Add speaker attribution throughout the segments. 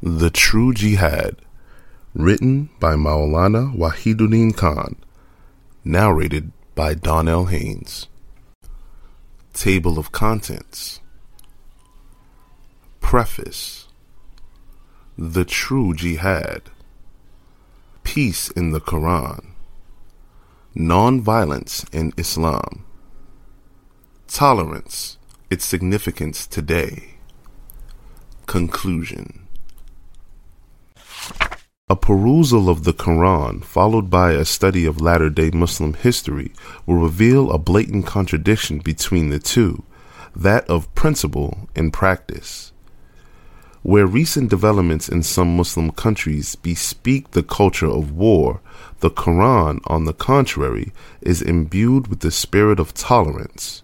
Speaker 1: The True Jihad, written by Maulana Wahiduddin Khan, narrated by Donnell Haynes. Table of Contents. Preface. The True Jihad. Peace in the Quran. Nonviolence in Islam. Tolerance, its significance today. Conclusion a perusal of the Quran, followed by a study of latter day Muslim history, will reveal a blatant contradiction between the two that of principle and practice. Where recent developments in some Muslim countries bespeak the culture of war, the Quran, on the contrary, is imbued with the spirit of tolerance.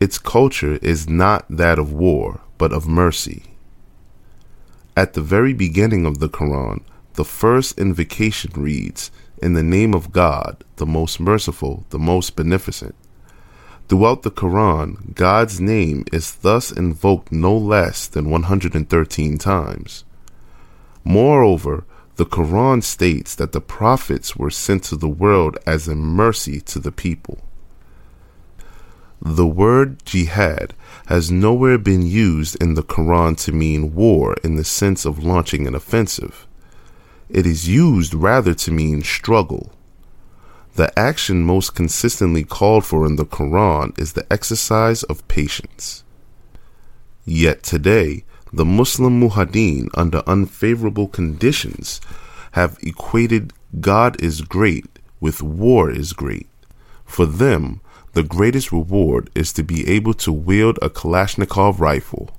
Speaker 1: Its culture is not that of war, but of mercy. At the very beginning of the Quran, the first invocation reads, In the name of God, the most merciful, the most beneficent. Throughout the Quran, God's name is thus invoked no less than 113 times. Moreover, the Quran states that the prophets were sent to the world as a mercy to the people. The word jihad has nowhere been used in the Quran to mean war in the sense of launching an offensive. It is used rather to mean struggle. The action most consistently called for in the Quran is the exercise of patience. Yet today, the Muslim mujahideen, under unfavorable conditions, have equated God is great with war is great. For them, the greatest reward is to be able to wield a Kalashnikov rifle.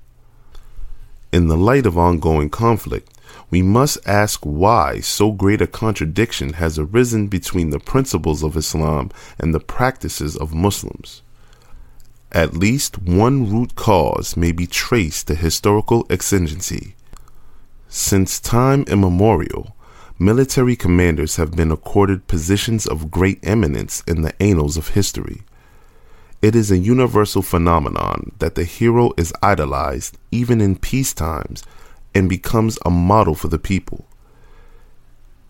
Speaker 1: In the light of ongoing conflict, we must ask why so great a contradiction has arisen between the principles of Islam and the practices of Muslims. At least one root cause may be traced to historical exigency. Since time immemorial, military commanders have been accorded positions of great eminence in the annals of history. It is a universal phenomenon that the hero is idolized even in peace times and becomes a model for the people.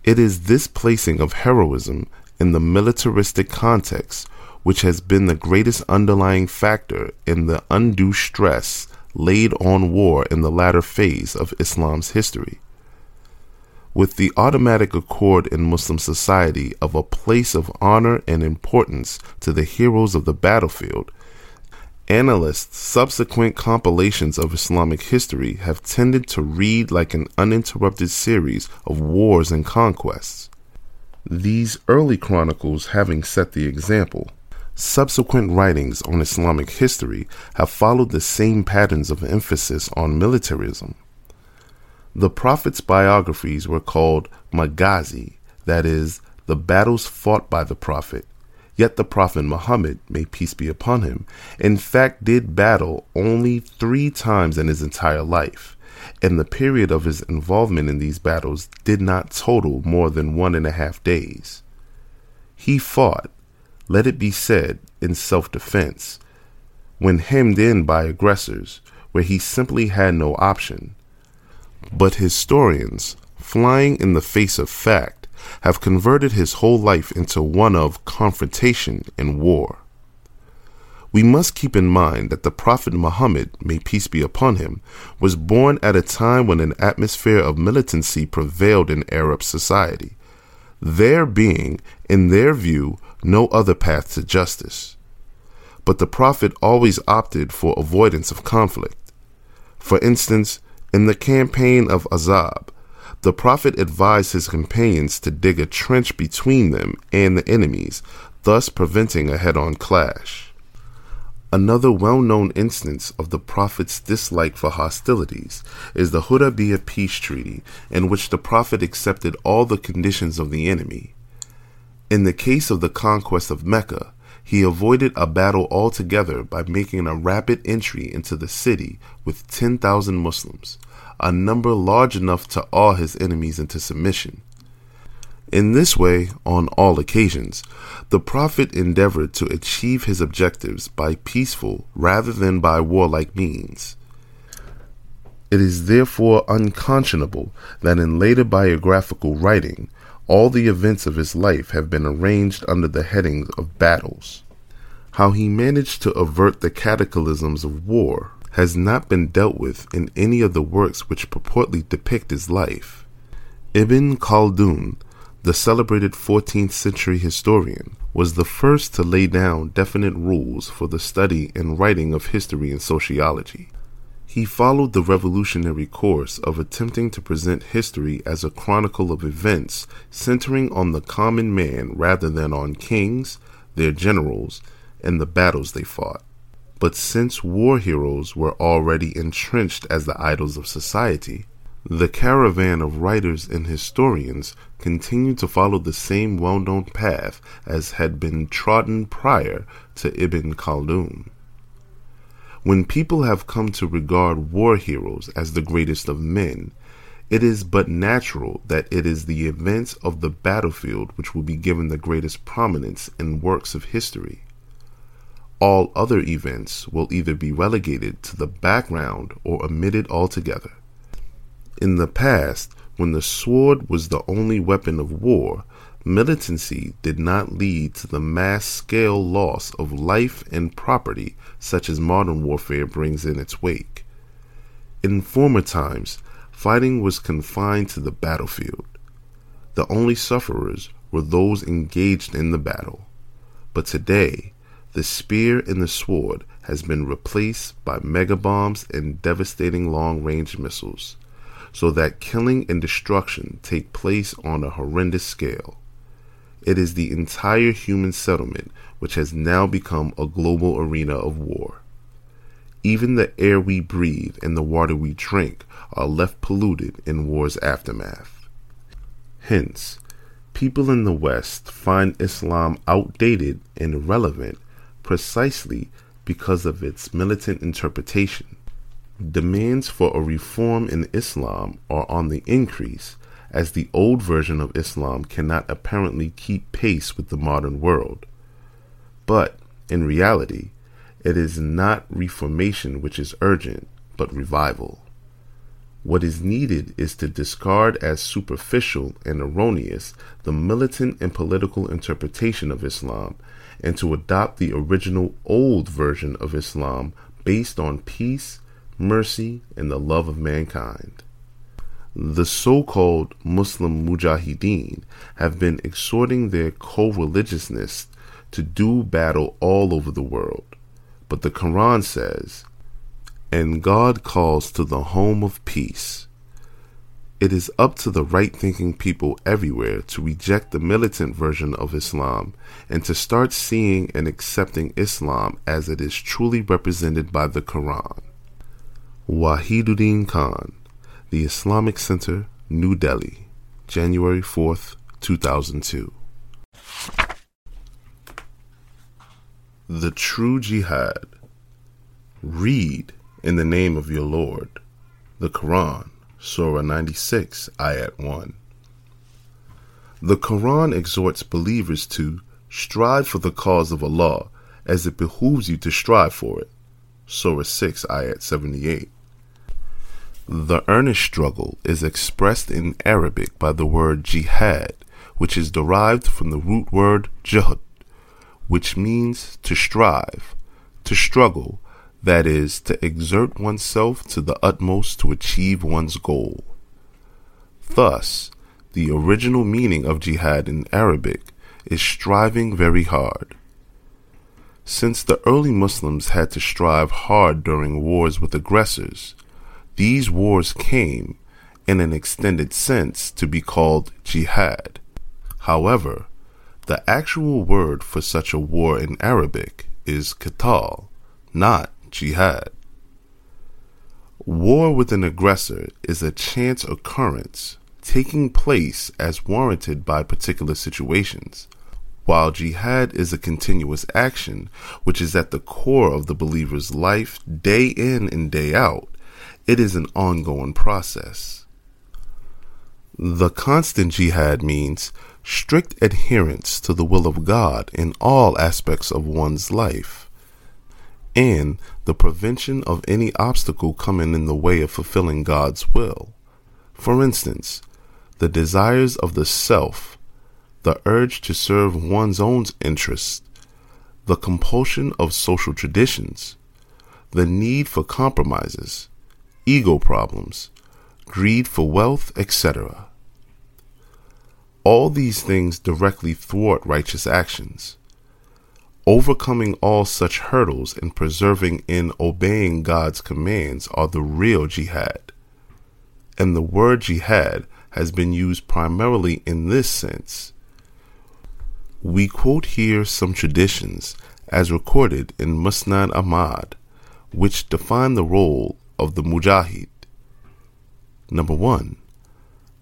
Speaker 1: It is this placing of heroism in the militaristic context which has been the greatest underlying factor in the undue stress laid on war in the latter phase of Islam's history. With the automatic accord in Muslim society of a place of honor and importance to the heroes of the battlefield, Analysts' subsequent compilations of Islamic history have tended to read like an uninterrupted series of wars and conquests. These early chronicles having set the example, subsequent writings on Islamic history have followed the same patterns of emphasis on militarism. The Prophet's biographies were called Maghazi, that is, the battles fought by the Prophet, Yet the Prophet Muhammad, may peace be upon him, in fact did battle only three times in his entire life, and the period of his involvement in these battles did not total more than one and a half days. He fought, let it be said, in self defense, when hemmed in by aggressors, where he simply had no option. But historians, flying in the face of fact, have converted his whole life into one of confrontation and war. We must keep in mind that the Prophet Muhammad, may peace be upon him, was born at a time when an atmosphere of militancy prevailed in Arab society, there being, in their view, no other path to justice. But the Prophet always opted for avoidance of conflict. For instance, in the campaign of Ahzab, the Prophet advised his companions to dig a trench between them and the enemies, thus preventing a head on clash. Another well known instance of the Prophet's dislike for hostilities is the Hudaybiyah peace treaty, in which the Prophet accepted all the conditions of the enemy. In the case of the conquest of Mecca, he avoided a battle altogether by making a rapid entry into the city with 10,000 Muslims, a number large enough to awe his enemies into submission. In this way, on all occasions, the Prophet endeavored to achieve his objectives by peaceful rather than by warlike means. It is therefore unconscionable that in later biographical writing, all the events of his life have been arranged under the headings of battles. How he managed to avert the cataclysms of war has not been dealt with in any of the works which purportedly depict his life. Ibn Khaldun, the celebrated 14th century historian, was the first to lay down definite rules for the study and writing of history and sociology. He followed the revolutionary course of attempting to present history as a chronicle of events centering on the common man rather than on kings, their generals, and the battles they fought. But since war heroes were already entrenched as the idols of society, the caravan of writers and historians continued to follow the same well known path as had been trodden prior to Ibn Khaldun. When people have come to regard war heroes as the greatest of men, it is but natural that it is the events of the battlefield which will be given the greatest prominence in works of history. All other events will either be relegated to the background or omitted altogether. In the past, when the sword was the only weapon of war, militancy did not lead to the mass scale loss of life and property such as modern warfare brings in its wake. In former times, fighting was confined to the battlefield. The only sufferers were those engaged in the battle. But today, the spear and the sword has been replaced by megabombs and devastating long range missiles, so that killing and destruction take place on a horrendous scale. It is the entire human settlement which has now become a global arena of war. Even the air we breathe and the water we drink are left polluted in war's aftermath. Hence, people in the West find Islam outdated and irrelevant precisely because of its militant interpretation. Demands for a reform in Islam are on the increase as the old version of Islam cannot apparently keep pace with the modern world. But, in reality, it is not reformation which is urgent, but revival. What is needed is to discard as superficial and erroneous the militant and political interpretation of Islam and to adopt the original old version of Islam based on peace, mercy, and the love of mankind. The so called Muslim mujahideen have been exhorting their co religionists to do battle all over the world. But the Quran says, and God calls to the home of peace. It is up to the right thinking people everywhere to reject the militant version of Islam and to start seeing and accepting Islam as it is truly represented by the Quran. Wahiduddin Khan the Islamic Center, New Delhi, January 4th, 2002. The True Jihad. Read in the name of your Lord. The Quran, Surah 96, Ayat 1. The Quran exhorts believers to strive for the cause of Allah as it behooves you to strive for it. Surah 6, Ayat 78. The earnest struggle is expressed in Arabic by the word jihad, which is derived from the root word jihad, which means to strive, to struggle, that is, to exert oneself to the utmost to achieve one's goal. Thus, the original meaning of jihad in Arabic is striving very hard. Since the early Muslims had to strive hard during wars with aggressors, these wars came, in an extended sense, to be called jihad. However, the actual word for such a war in Arabic is qital, not jihad. War with an aggressor is a chance occurrence taking place as warranted by particular situations, while jihad is a continuous action which is at the core of the believer's life day in and day out it is an ongoing process. The constant jihad means strict adherence to the will of God in all aspects of one's life. And the prevention of any obstacle coming in the way of fulfilling God's will. For instance, the desires of the self, the urge to serve one's own interests, the compulsion of social traditions, the need for compromises, ego problems, greed for wealth, etc. All these things directly thwart righteous actions. Overcoming all such hurdles and persevering in obeying God's commands are the real jihad. And the word jihad has been used primarily in this sense. We quote here some traditions as recorded in Musnad Ahmad, which define the role of the mujahid. Number one,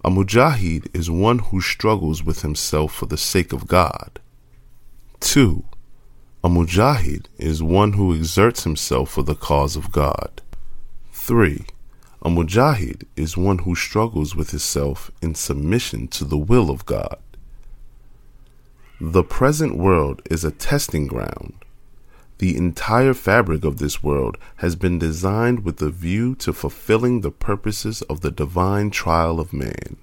Speaker 1: a mujahid is one who struggles with himself for the sake of God. Two, a mujahid is one who exerts himself for the cause of God. 3. A mujahid is one who struggles with himself in submission to the will of God. The present world is a testing ground. The entire fabric of this world has been designed with a view to fulfilling the purposes of the divine trial of man.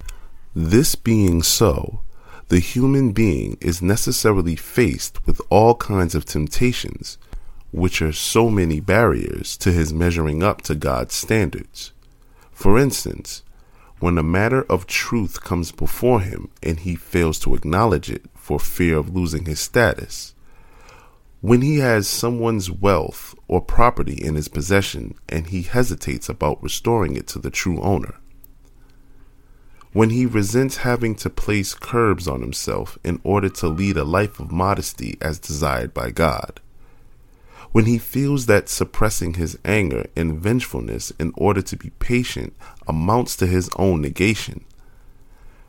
Speaker 1: This being so, the human being is necessarily faced with all kinds of temptations, which are so many barriers to his measuring up to God's standards. For instance, when a matter of truth comes before him and he fails to acknowledge it for fear of losing his status, when he has someone's wealth or property in his possession and he hesitates about restoring it to the true owner, when he resents having to place curbs on himself in order to lead a life of modesty as desired by God, when he feels that suppressing his anger and vengefulness in order to be patient amounts to his own negation,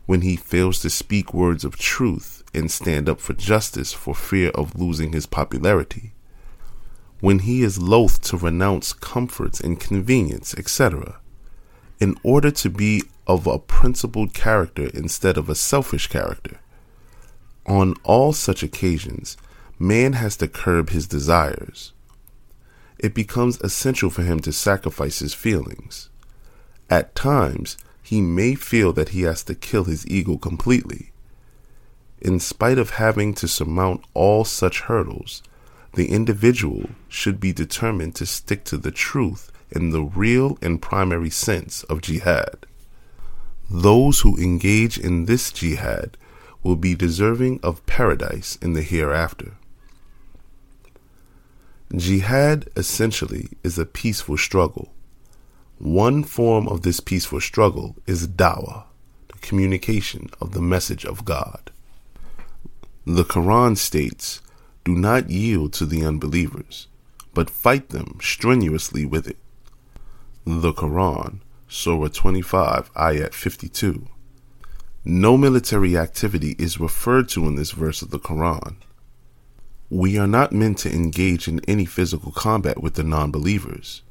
Speaker 1: when he fails to speak words of truth and stand up for justice for fear of losing his popularity, when he is loath to renounce comforts and convenience, etc., in order to be of a principled character instead of a selfish character. On all such occasions, man has to curb his desires. It becomes essential for him to sacrifice his feelings. At times, he may feel that he has to kill his ego completely. In spite of having to surmount all such hurdles, the individual should be determined to stick to the truth in the real and primary sense of jihad. Those who engage in this jihad will be deserving of paradise in the hereafter. Jihad essentially is a peaceful struggle. One form of this peaceful struggle is dawah, the communication of the message of God. The Quran states, Do not yield to the unbelievers, but fight them strenuously with it. The Quran Surah 25, Ayat 52. No military activity is referred to in this verse of the Quran. We are not meant to engage in any physical combat with the non believers.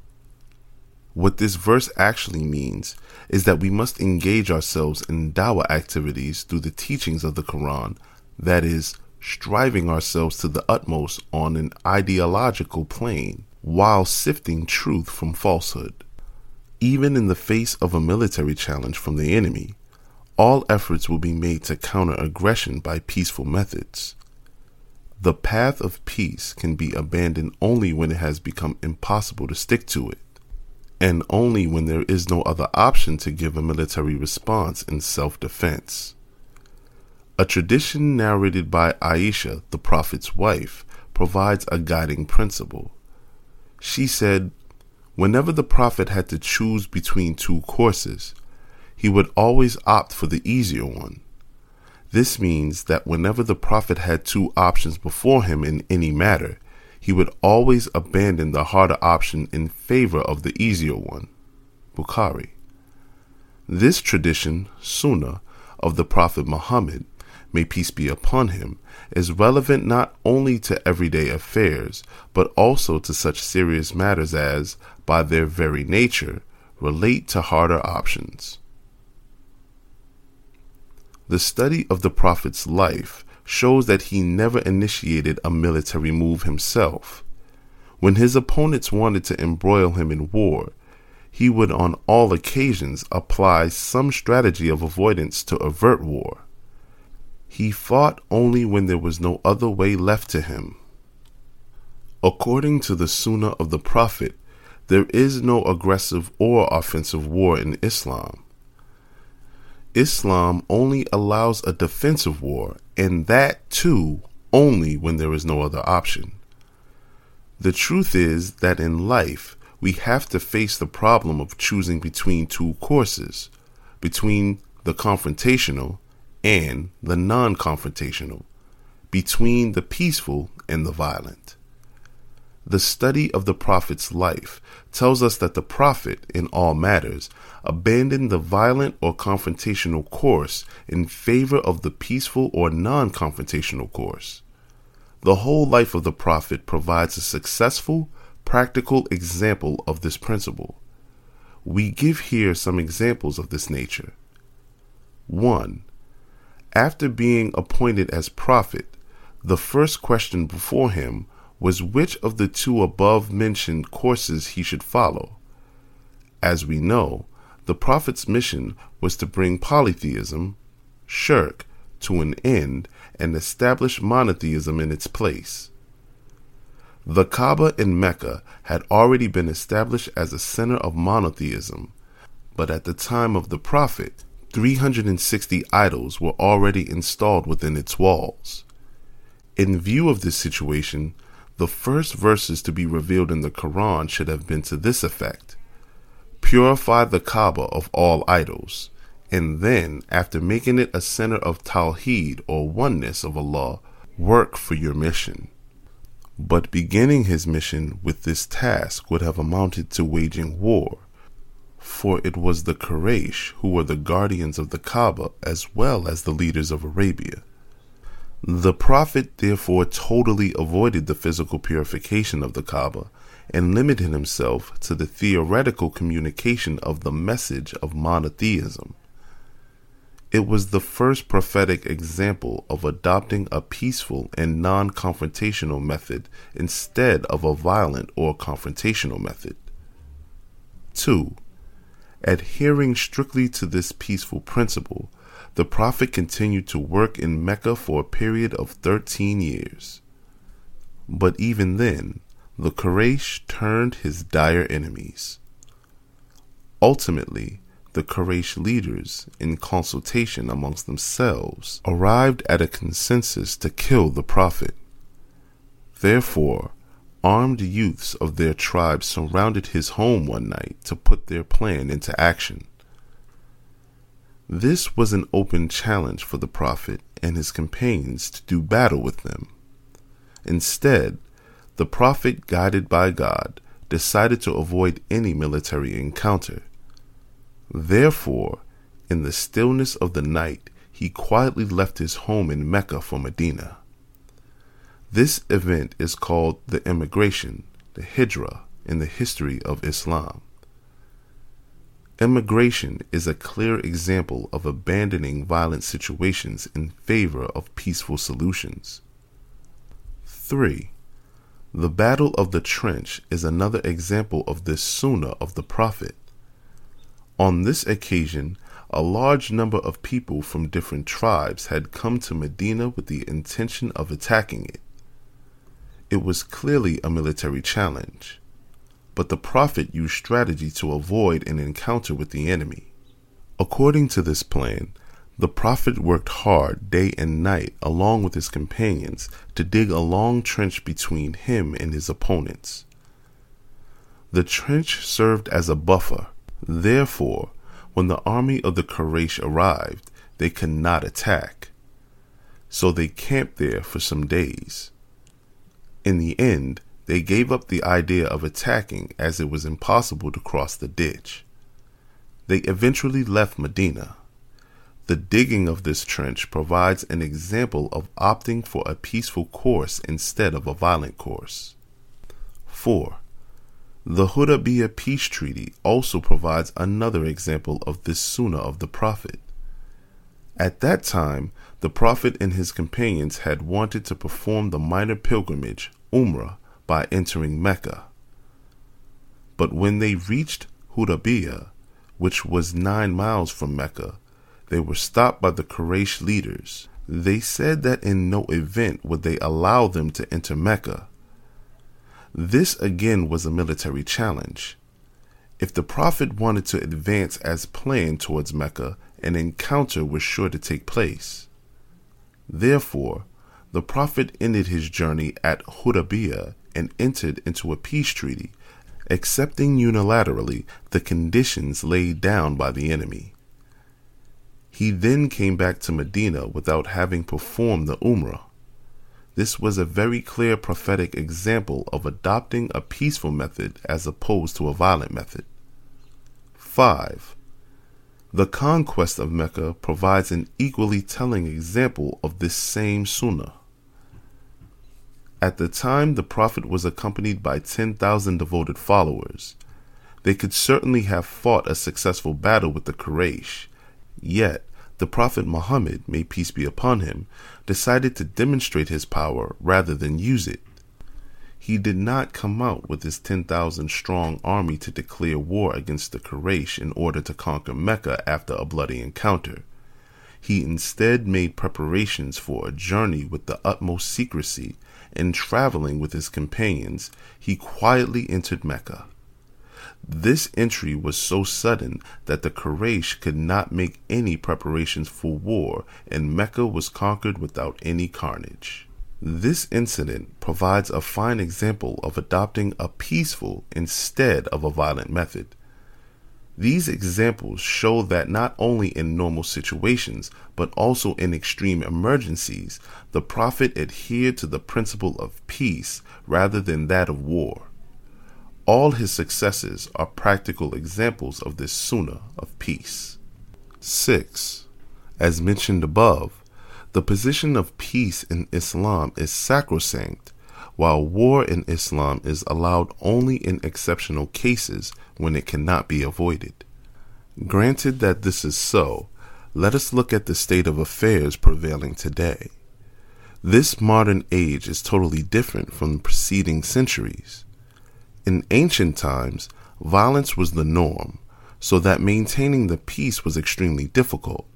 Speaker 1: What this verse actually means is that we must engage ourselves in dawah activities through the teachings of the Quran, that is, striving ourselves to the utmost on an ideological plane while sifting truth from falsehood. Even in the face of a military challenge from the enemy, all efforts will be made to counter aggression by peaceful methods. The path of peace can be abandoned only when it has become impossible to stick to it, and only when there is no other option to give a military response in self defense. A tradition narrated by Aisha, the Prophet's wife, provides a guiding principle. She said, Whenever the Prophet had to choose between two courses, he would always opt for the easier one. This means that whenever the Prophet had two options before him in any matter, he would always abandon the harder option in favor of the easier one. Bukhari. This tradition, Sunnah, of the Prophet Muhammad, may peace be upon him, is relevant not only to everyday affairs, but also to such serious matters as by their very nature, relate to harder options. The study of the Prophet's life shows that he never initiated a military move himself. When his opponents wanted to embroil him in war, he would on all occasions apply some strategy of avoidance to avert war. He fought only when there was no other way left to him. According to the Sunnah of the Prophet, there is no aggressive or offensive war in Islam. Islam only allows a defensive war, and that too only when there is no other option. The truth is that in life, we have to face the problem of choosing between two courses, between the confrontational and the non confrontational, between the peaceful and the violent. The study of the Prophet's life tells us that the Prophet, in all matters, abandoned the violent or confrontational course in favor of the peaceful or non confrontational course. The whole life of the prophet provides a successful, practical example of this principle. We give here some examples of this nature. 1. After being appointed as prophet, the first question before him was which of the two above mentioned courses he should follow. As we know, the prophet's mission was to bring polytheism, shirk, to an end and establish monotheism in its place. The Kaaba in Mecca had already been established as a center of monotheism, but at the time of the Prophet, 360 idols were already installed within its walls. In view of this situation, the first verses to be revealed in the Quran should have been to this effect Purify the Kaaba of all idols and then, after making it a center of Tawheed or oneness of Allah, work for your mission. But beginning his mission with this task would have amounted to waging war, for it was the Quraysh who were the guardians of the Kaaba as well as the leaders of Arabia. The Prophet therefore totally avoided the physical purification of the Kaaba and limited himself to the theoretical communication of the message of monotheism. It was the first prophetic example of adopting a peaceful and non confrontational method instead of a violent or confrontational method. 2. Adhering strictly to this peaceful principle, the Prophet continued to work in Mecca for a period of 13 years. But even then, the Quraysh turned his dire enemies. Ultimately, the Quraysh leaders, in consultation amongst themselves, arrived at a consensus to kill the Prophet. Therefore, armed youths of their tribe surrounded his home one night to put their plan into action. This was an open challenge for the Prophet and his companions to do battle with them. Instead, the Prophet, guided by God, decided to avoid any military encounter. Therefore, in the stillness of the night, he quietly left his home in Mecca for Medina. This event is called the emigration, the Hijra, in the history of Islam. Emigration is a clear example of abandoning violent situations in favor of peaceful solutions. 3. The Battle of the Trench is another example of this sunnah of the Prophet. On this occasion, a large number of people from different tribes had come to Medina with the intention of attacking it. It was clearly a military challenge, but the Prophet used strategy to avoid an encounter with the enemy. According to this plan, the Prophet worked hard day and night along with his companions to dig a long trench between him and his opponents. The trench served as a buffer Therefore, when the army of the Quraysh arrived, they could not attack. So they camped there for some days. In the end, they gave up the idea of attacking as it was impossible to cross the ditch. They eventually left Medina. The digging of this trench provides an example of opting for a peaceful course instead of a violent course. 4. The Hudaybiyah peace treaty also provides another example of this sunnah of the Prophet. At that time, the Prophet and his companions had wanted to perform the minor pilgrimage, Umrah, by entering Mecca. But when they reached Hudaybiyah, which was nine miles from Mecca, they were stopped by the Quraysh leaders. They said that in no event would they allow them to enter Mecca. This again was a military challenge. If the Prophet wanted to advance as planned towards Mecca, an encounter was sure to take place. Therefore, the Prophet ended his journey at Hudaybiyah and entered into a peace treaty, accepting unilaterally the conditions laid down by the enemy. He then came back to Medina without having performed the Umrah. This was a very clear prophetic example of adopting a peaceful method as opposed to a violent method. 5. The conquest of Mecca provides an equally telling example of this same sunnah. At the time, the Prophet was accompanied by 10,000 devoted followers. They could certainly have fought a successful battle with the Quraysh. Yet, the Prophet Muhammad, may peace be upon him, decided to demonstrate his power rather than use it. He did not come out with his 10,000 strong army to declare war against the Quraysh in order to conquer Mecca after a bloody encounter. He instead made preparations for a journey with the utmost secrecy and traveling with his companions, he quietly entered Mecca. This entry was so sudden that the Quraysh could not make any preparations for war, and Mecca was conquered without any carnage. This incident provides a fine example of adopting a peaceful instead of a violent method. These examples show that not only in normal situations, but also in extreme emergencies, the Prophet adhered to the principle of peace rather than that of war. All his successes are practical examples of this sunnah of peace. 6. As mentioned above, the position of peace in Islam is sacrosanct, while war in Islam is allowed only in exceptional cases when it cannot be avoided. Granted that this is so, let us look at the state of affairs prevailing today. This modern age is totally different from the preceding centuries. In ancient times, violence was the norm, so that maintaining the peace was extremely difficult.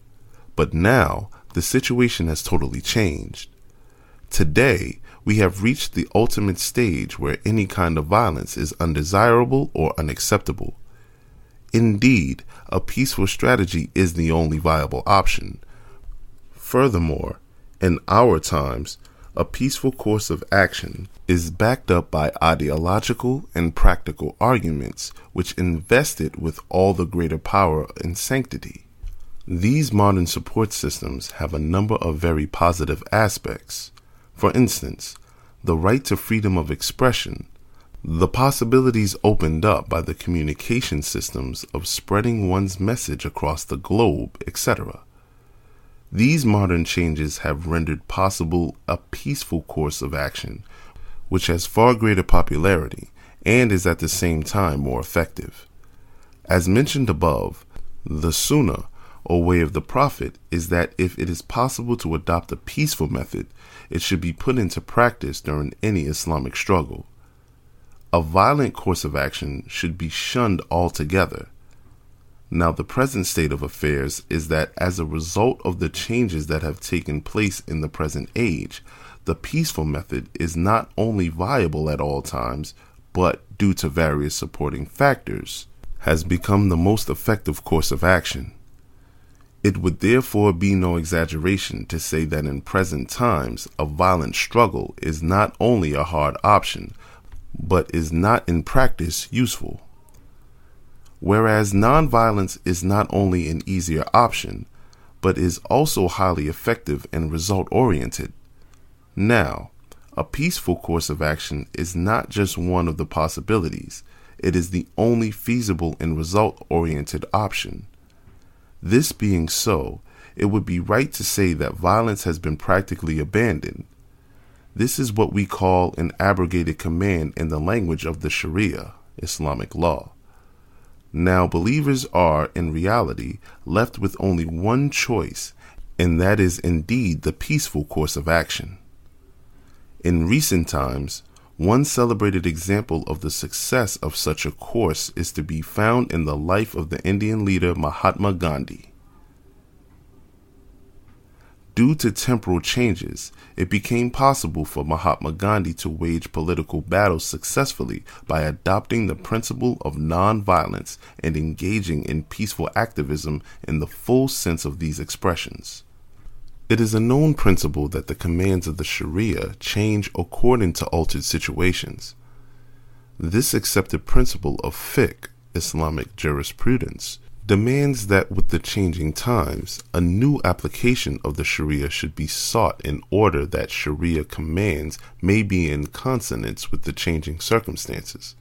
Speaker 1: But now, the situation has totally changed. Today, we have reached the ultimate stage where any kind of violence is undesirable or unacceptable. Indeed, a peaceful strategy is the only viable option. Furthermore, in our times, a peaceful course of action is backed up by ideological and practical arguments which invest it with all the greater power and sanctity. These modern support systems have a number of very positive aspects. For instance, the right to freedom of expression, the possibilities opened up by the communication systems of spreading one's message across the globe, etc. These modern changes have rendered possible a peaceful course of action, which has far greater popularity and is at the same time more effective. As mentioned above, the sunnah or way of the Prophet is that if it is possible to adopt a peaceful method, it should be put into practice during any Islamic struggle. A violent course of action should be shunned altogether. Now, the present state of affairs is that as a result of the changes that have taken place in the present age, the peaceful method is not only viable at all times, but due to various supporting factors, has become the most effective course of action. It would therefore be no exaggeration to say that in present times a violent struggle is not only a hard option, but is not in practice useful. Whereas nonviolence is not only an easier option, but is also highly effective and result oriented. Now, a peaceful course of action is not just one of the possibilities, it is the only feasible and result oriented option. This being so, it would be right to say that violence has been practically abandoned. This is what we call an abrogated command in the language of the Sharia, Islamic law. Now, believers are, in reality, left with only one choice, and that is indeed the peaceful course of action. In recent times, One celebrated example of the success of such a course is to be found in the life of the Indian leader Mahatma Gandhi. Due to temporal changes, it became possible for Mahatma Gandhi to wage political battles successfully by adopting the principle of nonviolence and engaging in peaceful activism in the full sense of these expressions. It is a known principle that the commands of the Sharia change according to altered situations. This accepted principle of fiqh, Islamic jurisprudence, demands that with the changing times, a new application of the Sharia should be sought in order that Sharia commands may be in consonance with the changing circumstances.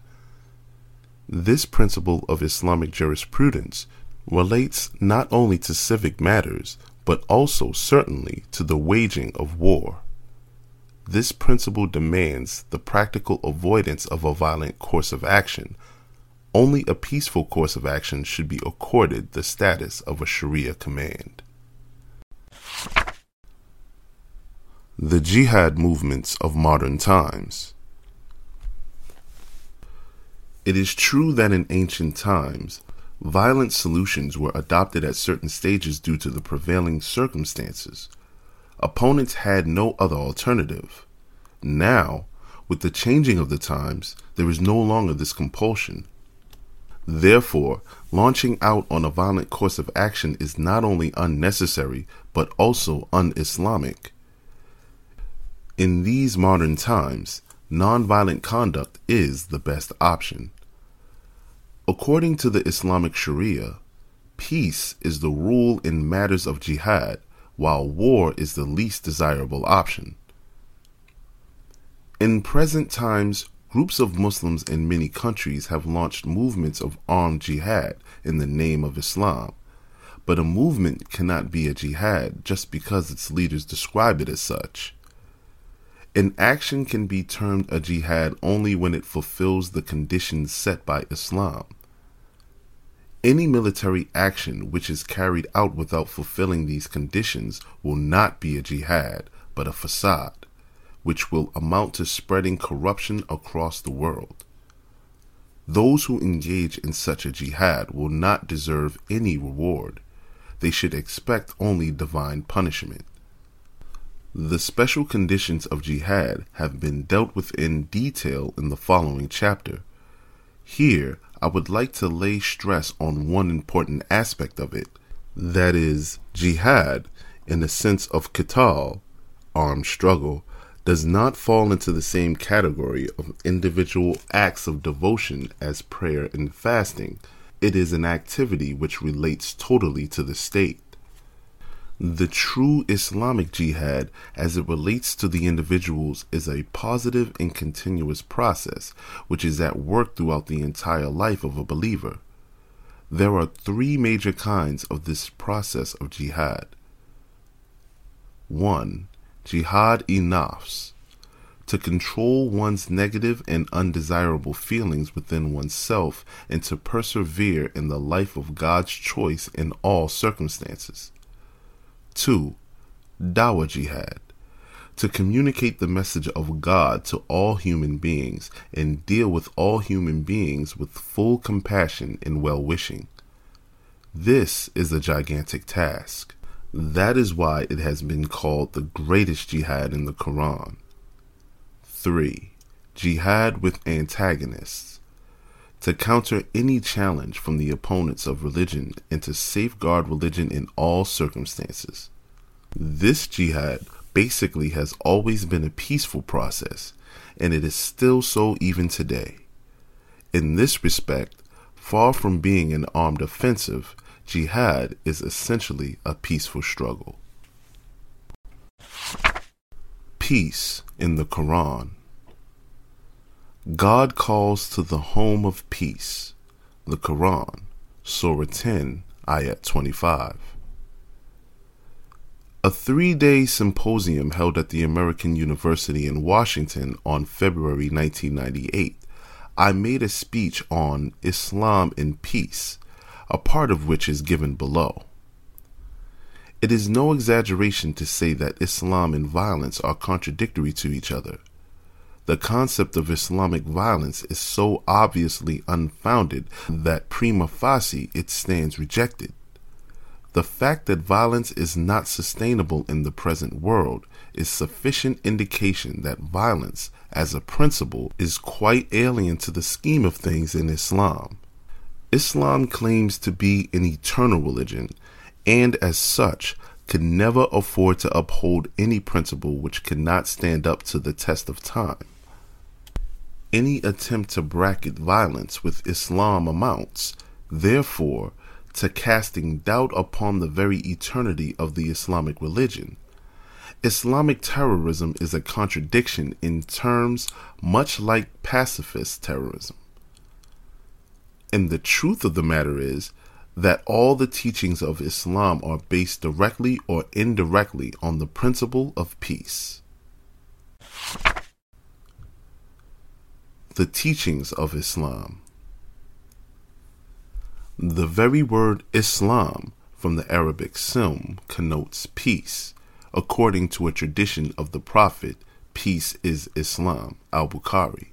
Speaker 1: This principle of Islamic jurisprudence relates not only to civic matters, but also certainly to the waging of war. This principle demands the practical avoidance of a violent course of action only a peaceful course of action should be accorded the status of a Sharia command. The Jihad movements of modern times. It is true that in ancient times, violent solutions were adopted at certain stages due to the prevailing circumstances. Opponents had no other alternative. Now, with the changing of the times, there is no longer this compulsion. Therefore, launching out on a violent course of action is not only unnecessary, but also un Islamic. In these modern times, nonviolent conduct is the best option. According to the Islamic Sharia, peace is the rule in matters of jihad, while war is the least desirable option. In present times, Groups of Muslims in many countries have launched movements of armed jihad in the name of Islam. But a movement cannot be a jihad just because its leaders describe it as such. An action can be termed a jihad only when it fulfills the conditions set by Islam. Any military action which is carried out without fulfilling these conditions will not be a jihad, but a facade, which will amount to spreading corruption across the world. Those who engage in such a jihad will not deserve any reward. They should expect only divine punishment. The special conditions of jihad have been dealt with in detail in the following chapter. Here, I would like to lay stress on one important aspect of it that is, jihad, in the sense of qital, armed struggle, does not fall into the same category of individual acts of devotion as prayer and fasting. It is an activity which relates totally to the state. The true Islamic jihad, as it relates to the individuals, is a positive and continuous process which is at work throughout the entire life of a believer. There are three major kinds of this process of jihad. 1 jihad nafs, to control one's negative and undesirable feelings within oneself and to persevere in the life of God's choice in all circumstances. 2. Dawah jihad, to communicate the message of God to all human beings and deal with all human beings with full compassion and well wishing. This is a gigantic task. That is why it has been called the greatest jihad in the Quran. 3. Jihad with antagonists. To counter any challenge from the opponents of religion and to safeguard religion in all circumstances. This jihad basically has always been a peaceful process, and it is still so even today. In this respect, far from being an armed offensive, Jihad is essentially a peaceful struggle. Peace in the Quran. God calls to the home of peace, the Quran, Surah 10, Ayat 25. A three day symposium held at the American University in Washington on February 1998, I made a speech on Islam and peace a part of which is given below. It is no exaggeration to say that Islam and violence are contradictory to each other. The concept of Islamic violence is so obviously unfounded that prima facie it stands rejected. The fact that violence is not sustainable in the present world is sufficient indication that violence, as a principle, is quite alien to the scheme of things in Islam. Islam claims to be an eternal religion, and as such, can never afford to uphold any principle which cannot stand up to the test of time. Any attempt to bracket violence with Islam amounts, therefore, to casting doubt upon the very eternity of the Islamic religion. Islamic terrorism is a contradiction in terms much like pacifist terrorism. And the truth of the matter is that all the teachings of Islam are based directly or indirectly on the principle of peace. The teachings of Islam. The very word Islam from the Arabic Silm connotes peace. According to a tradition of the Prophet, peace is Islam, al Bukhari.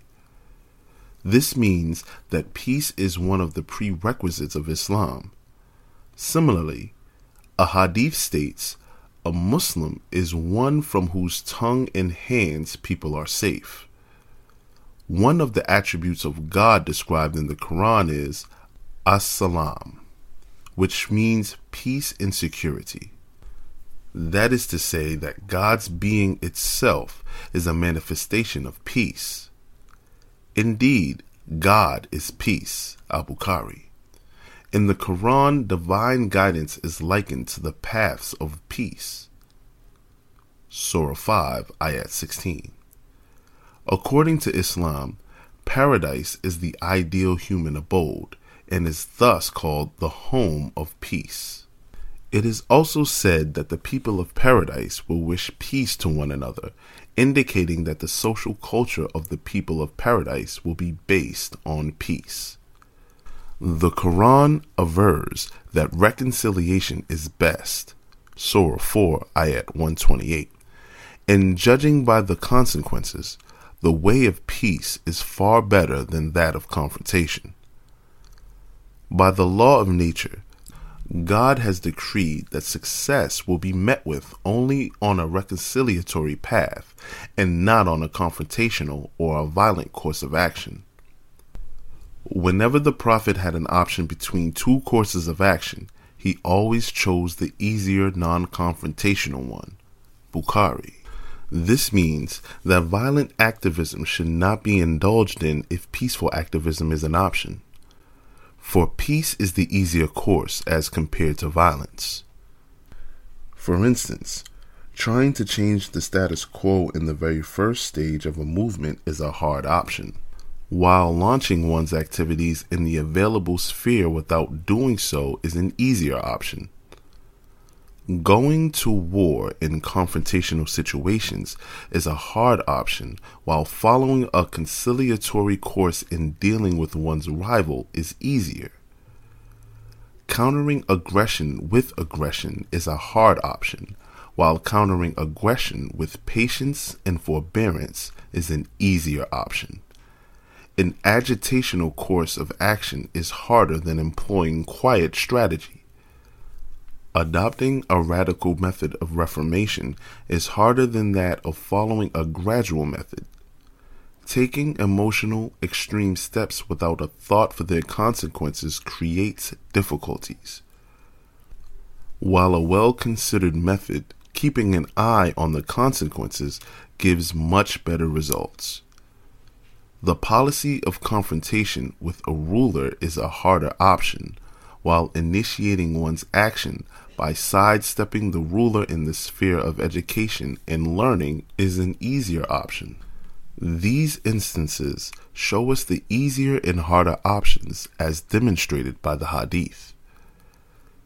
Speaker 1: This means that peace is one of the prerequisites of Islam. Similarly, a hadith states a Muslim is one from whose tongue and hands people are safe. One of the attributes of God described in the Quran is as-salam, which means peace and security. That is to say that God's being itself is a manifestation of peace. Indeed, God is peace, Al Bukhari. In the Quran, divine guidance is likened to the paths of peace. Surah 5, Ayat 16. According to Islam, paradise is the ideal human abode and is thus called the home of peace. It is also said that the people of paradise will wish peace to one another indicating that the social culture of the people of paradise will be based on peace. The Quran avers that reconciliation is best, Surah 4, Ayat 128, and judging by the consequences, the way of peace is far better than that of confrontation. By the law of nature, God has decreed that success will be met with only on a reconciliatory path and not on a confrontational or a violent course of action. Whenever the Prophet had an option between two courses of action, he always chose the easier non confrontational one, Bukhari. This means that violent activism should not be indulged in if peaceful activism is an option for peace is the easier course as compared to violence. For instance, trying to change the status quo in the very first stage of a movement is a hard option, while launching one's activities in the available sphere without doing so is an easier option. Going to war in confrontational situations is a hard option, while following a conciliatory course in dealing with one's rival is easier. Countering aggression with aggression is a hard option, while countering aggression with patience and forbearance is an easier option. An agitational course of action is harder than employing quiet strategy. Adopting a radical method of reformation is harder than that of following a gradual method. Taking emotional, extreme steps without a thought for their consequences creates difficulties. While a well considered method, keeping an eye on the consequences, gives much better results. The policy of confrontation with a ruler is a harder option, while initiating one's action by sidestepping the ruler in the sphere of education and learning is an easier option. These instances show us the easier and harder options as demonstrated by the Hadith.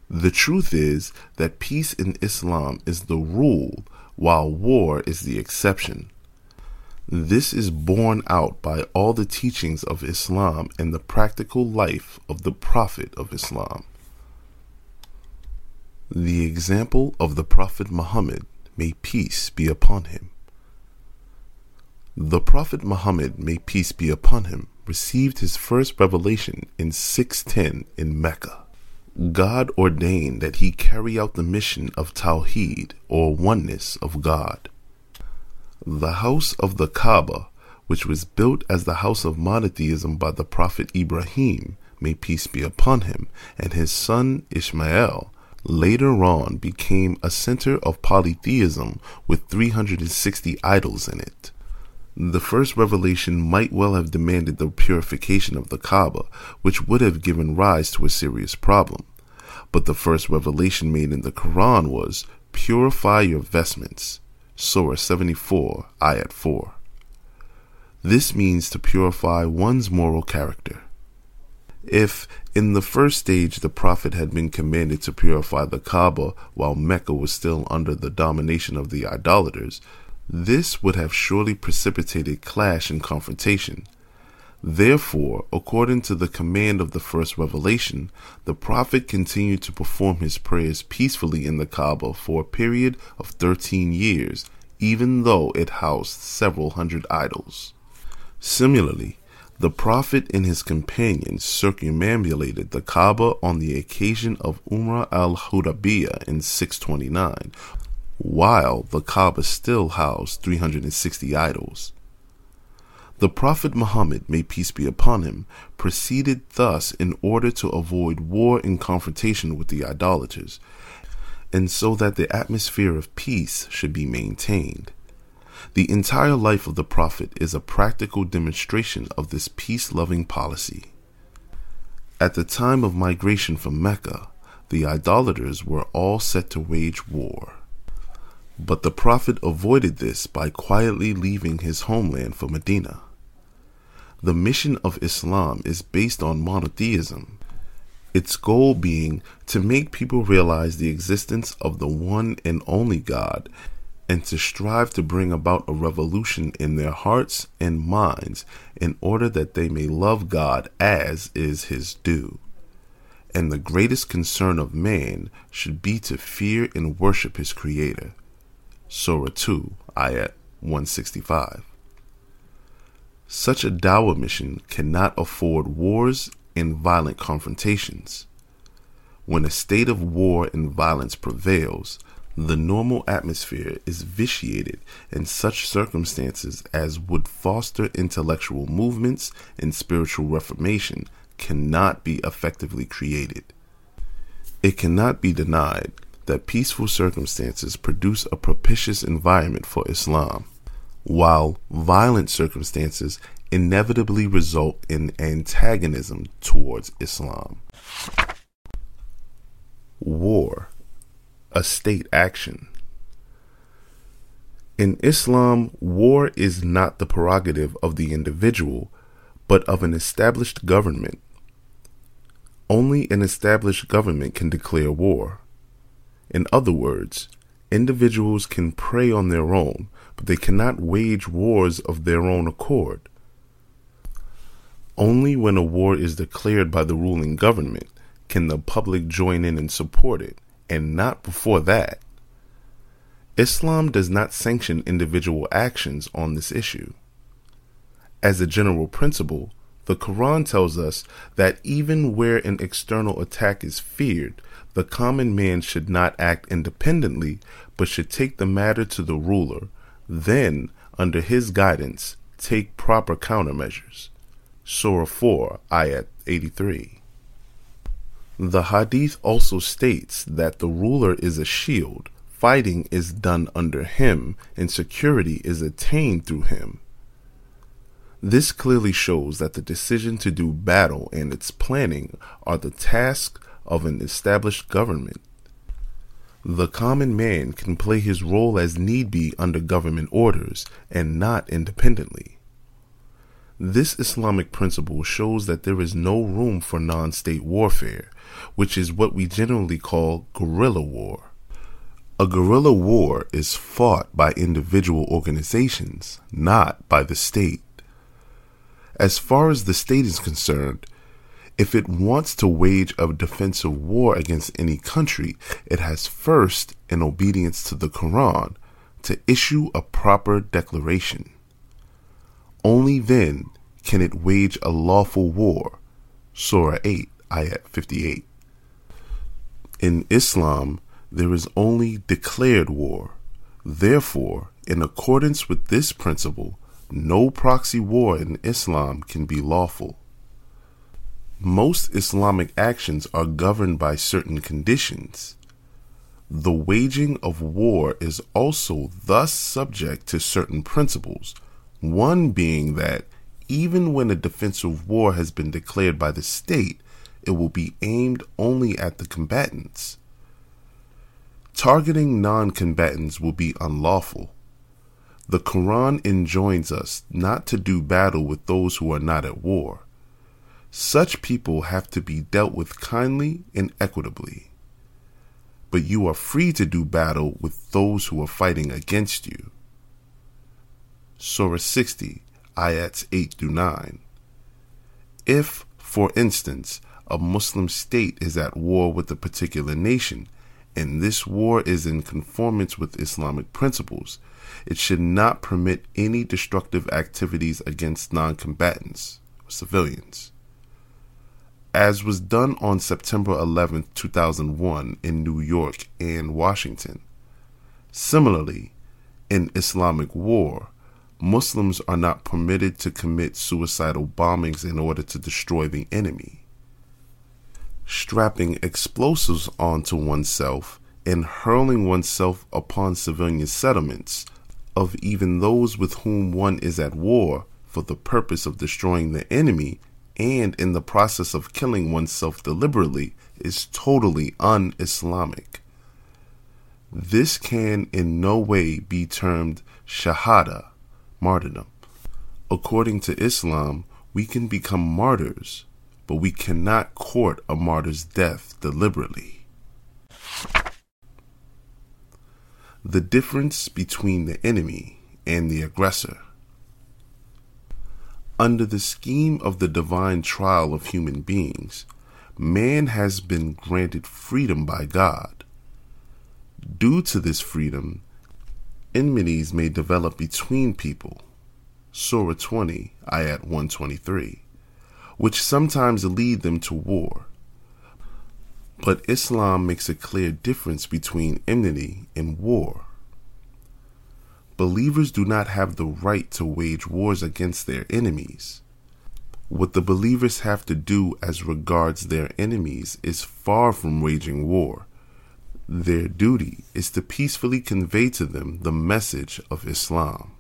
Speaker 1: The truth is that peace in Islam is the rule while war is the exception. This is borne out by all the teachings of Islam and the practical life of the Prophet of Islam. The example of the Prophet Muhammad, may peace be upon him. The Prophet Muhammad, may peace be upon him, received his first revelation in 610 in Mecca. God ordained that he carry out the mission of Tawheed, or oneness of God. The house of the Kaaba, which was built as the house of monotheism by the Prophet Ibrahim, may peace be upon him, and his son Ishmael, later on became a center of polytheism with 360 idols in it. The first revelation might well have demanded the purification of the Kaaba, which would have given rise to a serious problem. But the first revelation made in the Quran was, Purify your vestments. Surah 74, Ayat 4. This means to purify one's moral character. If, in the first stage, the Prophet had been commanded to purify the Kaaba while Mecca was still under the domination of the idolaters, this would have surely precipitated clash and confrontation. Therefore, according to the command of the first revelation, the prophet continued to perform his prayers peacefully in the Kaaba for a period of 13 years, even though it housed several hundred idols. Similarly, the prophet and his companions circumambulated the Kaaba on the occasion of Umrah al Hudaybiyah in 629, while the Kaaba still housed 360 idols. The Prophet Muhammad, may peace be upon him, proceeded thus in order to avoid war and confrontation with the idolaters, and so that the atmosphere of peace should be maintained. The entire life of the Prophet is a practical demonstration of this peace loving policy. At the time of migration from Mecca, the idolaters were all set to wage war. But the Prophet avoided this by quietly leaving his homeland for Medina. The mission of Islam is based on monotheism, its goal being to make people realize the existence of the one and only God and to strive to bring about a revolution in their hearts and minds in order that they may love God as is his due. And the greatest concern of man should be to fear and worship his Creator. Surah 2, Ayat 165. Such a Dawah mission cannot afford wars and violent confrontations. When a state of war and violence prevails, the normal atmosphere is vitiated and such circumstances as would foster intellectual movements and spiritual reformation cannot be effectively created. It cannot be denied that peaceful circumstances produce a propitious environment for Islam, while violent circumstances inevitably result in antagonism towards Islam. War, a state action. In Islam, war is not the prerogative of the individual, but of an established government. Only an established government can declare war. In other words, individuals can pray on their own, but they cannot wage wars of their own accord. Only when a war is declared by the ruling government can the public join in and support it, and not before that. Islam does not sanction individual actions on this issue. As a general principle, the Quran tells us that even where an external attack is feared, the common man should not act independently, but should take the matter to the ruler, then, under his guidance, take proper countermeasures. Surah 4, Ayat 83. The Hadith also states that the ruler is a shield, fighting is done under him, and security is attained through him. This clearly shows that the decision to do battle and its planning are the task of an established government. The common man can play his role as need be under government orders and not independently. This Islamic principle shows that there is no room for non state warfare, which is what we generally call guerrilla war. A guerrilla war is fought by individual organizations, not by the state. As far as the state is concerned, if it wants to wage a defensive war against any country, it has first, in obedience to the Quran, to issue a proper declaration. Only then can it wage a lawful war. Surah 8, Ayat 58. In Islam, there is only declared war. Therefore, in accordance with this principle, no proxy war in Islam can be lawful. Most Islamic actions are governed by certain conditions. The waging of war is also thus subject to certain principles, one being that even when a defensive war has been declared by the state, it will be aimed only at the combatants. Targeting non combatants will be unlawful. The Quran enjoins us not to do battle with those who are not at war. Such people have to be dealt with kindly and equitably. But you are free to do battle with those who are fighting against you. Surah 60, ayats 8 through 9. If, for instance, a Muslim state is at war with a particular nation, and this war is in conformance with Islamic principles, it should not permit any destructive activities against non combatants or civilians as was done on September 11, 2001, in New York and Washington. Similarly, in Islamic war, Muslims are not permitted to commit suicidal bombings in order to destroy the enemy. Strapping explosives onto oneself and hurling oneself upon civilian settlements of even those with whom one is at war for the purpose of destroying the enemy and in the process of killing oneself deliberately is totally un Islamic. This can in no way be termed shahada, martyrdom. According to Islam, we can become martyrs, but we cannot court a martyr's death deliberately. The difference between the enemy and the aggressor. Under the scheme of the divine trial of human beings, man has been granted freedom by God. Due to this freedom, enmities may develop between people. Surah 20, Ayat 123, which sometimes lead them to war. But Islam makes a clear difference between enmity and war. Believers do not have the right to wage wars against their enemies. What the believers have to do as regards their enemies is far from waging war. Their duty is to peacefully convey to them the message of Islam.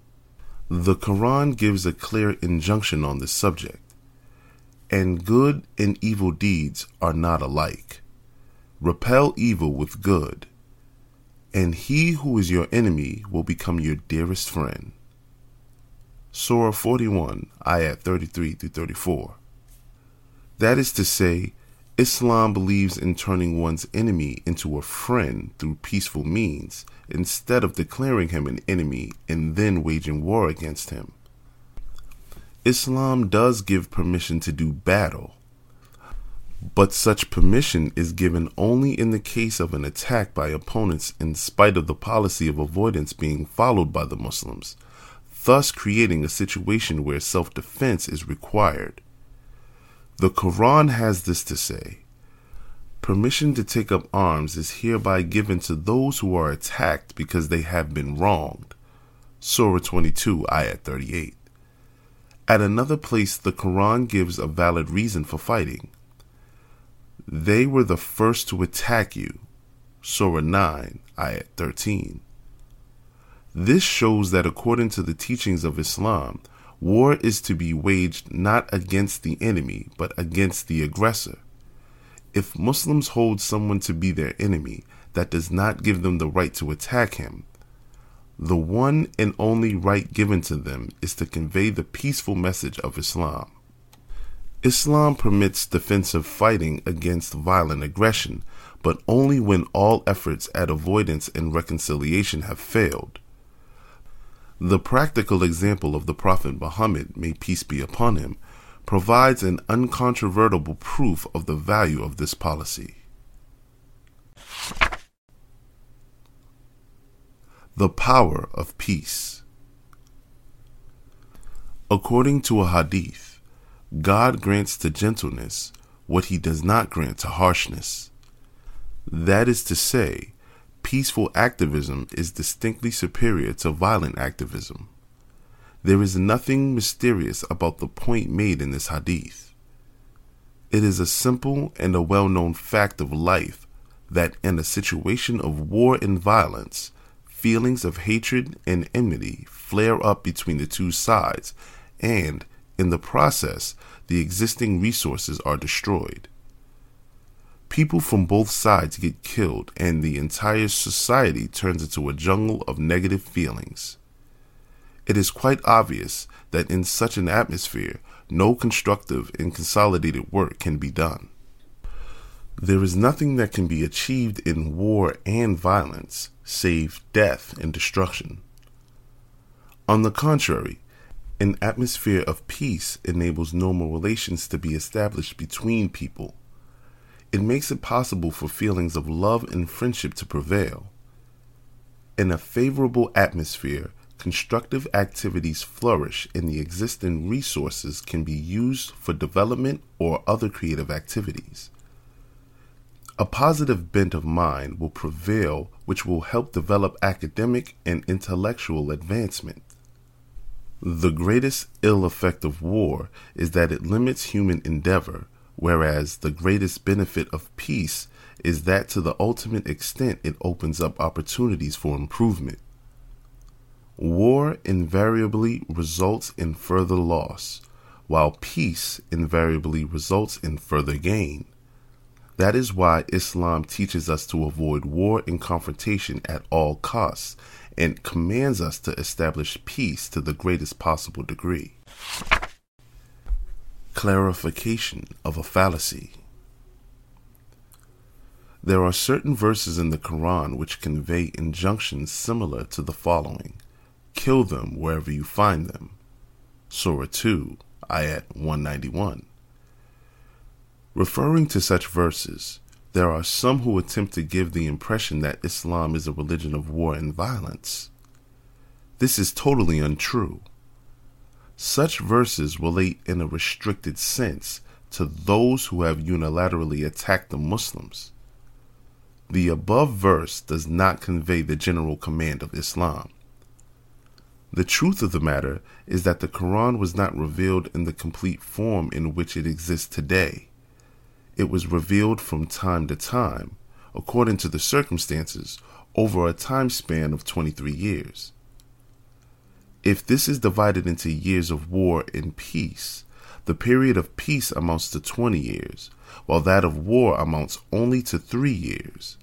Speaker 1: The Quran gives a clear injunction on this subject. And good and evil deeds are not alike. Repel evil with good and he who is your enemy will become your dearest friend. Surah 41, ayat 33 through 34. That is to say, Islam believes in turning one's enemy into a friend through peaceful means instead of declaring him an enemy and then waging war against him. Islam does give permission to do battle, but such permission is given only in the case of an attack by opponents in spite of the policy of avoidance being followed by the Muslims, thus creating a situation where self defense is required. The Quran has this to say Permission to take up arms is hereby given to those who are attacked because they have been wronged. Surah 22, Ayat 38. At another place, the Quran gives a valid reason for fighting. They were the first to attack you. Surah 9, Ayat 13. This shows that according to the teachings of Islam, war is to be waged not against the enemy, but against the aggressor. If Muslims hold someone to be their enemy, that does not give them the right to attack him. The one and only right given to them is to convey the peaceful message of Islam. Islam permits defensive fighting against violent aggression, but only when all efforts at avoidance and reconciliation have failed. The practical example of the Prophet Muhammad, may peace be upon him, provides an uncontrovertible proof of the value of this policy. The power of peace. According to a hadith, God grants to gentleness what he does not grant to harshness. That is to say, peaceful activism is distinctly superior to violent activism. There is nothing mysterious about the point made in this hadith. It is a simple and a well known fact of life that in a situation of war and violence, feelings of hatred and enmity flare up between the two sides, and, in the process, the existing resources are destroyed. People from both sides get killed, and the entire society turns into a jungle of negative feelings. It is quite obvious that in such an atmosphere, no constructive and consolidated work can be done. There is nothing that can be achieved in war and violence save death and destruction. On the contrary, an atmosphere of peace enables normal relations to be established between people. It makes it possible for feelings of love and friendship to prevail. In a favorable atmosphere, constructive activities flourish and the existing resources can be used for development or other creative activities. A positive bent of mind will prevail, which will help develop academic and intellectual advancement. The greatest ill effect of war is that it limits human endeavor, whereas the greatest benefit of peace is that to the ultimate extent it opens up opportunities for improvement. War invariably results in further loss, while peace invariably results in further gain. That is why Islam teaches us to avoid war and confrontation at all costs and commands us to establish peace to the greatest possible degree. Clarification of a fallacy. There are certain verses in the Quran which convey injunctions similar to the following Kill them wherever you find them. Surah 2, Ayat 191. Referring to such verses, there are some who attempt to give the impression that Islam is a religion of war and violence. This is totally untrue. Such verses relate in a restricted sense to those who have unilaterally attacked the Muslims. The above verse does not convey the general command of Islam. The truth of the matter is that the Quran was not revealed in the complete form in which it exists today. It was revealed from time to time, according to the circumstances, over a time span of 23 years. If this is divided into years of war and peace, the period of peace amounts to 20 years, while that of war amounts only to three years.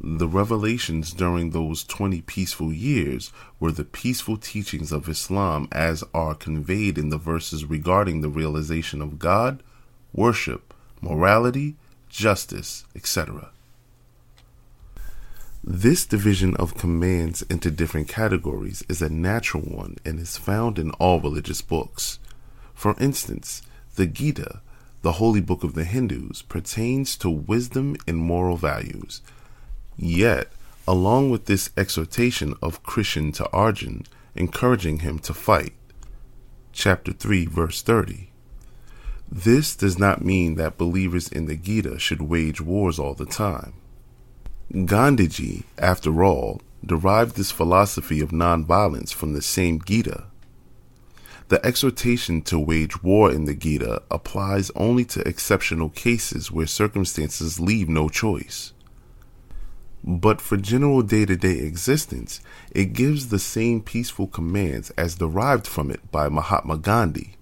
Speaker 1: The revelations during those 20 peaceful years were the peaceful teachings of Islam as are conveyed in the verses regarding the realization of God, worship, morality, justice, etc. This division of commands into different categories is a natural one and is found in all religious books. For instance, the Gita, the holy book of the Hindus, pertains to wisdom and moral values. Yet, along with this exhortation of Krishna to Arjun, encouraging him to fight, chapter 3, verse 30, this does not mean that believers in the Gita should wage wars all the time. Gandhiji, after all, derived this philosophy of nonviolence from the same Gita. The exhortation to wage war in the Gita applies only to exceptional cases where circumstances leave no choice. But for general day to day existence, it gives the same peaceful commands as derived from it by Mahatma Gandhi.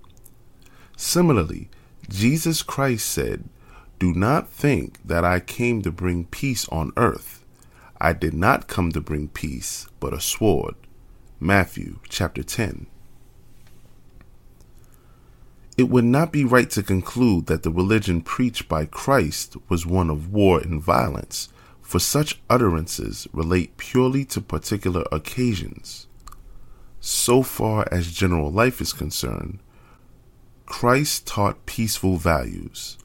Speaker 1: Similarly, Jesus Christ said, Do not think that I came to bring peace on earth. I did not come to bring peace, but a sword. Matthew chapter 10. It would not be right to conclude that the religion preached by Christ was one of war and violence, for such utterances relate purely to particular occasions. So far as general life is concerned, Christ taught peaceful values,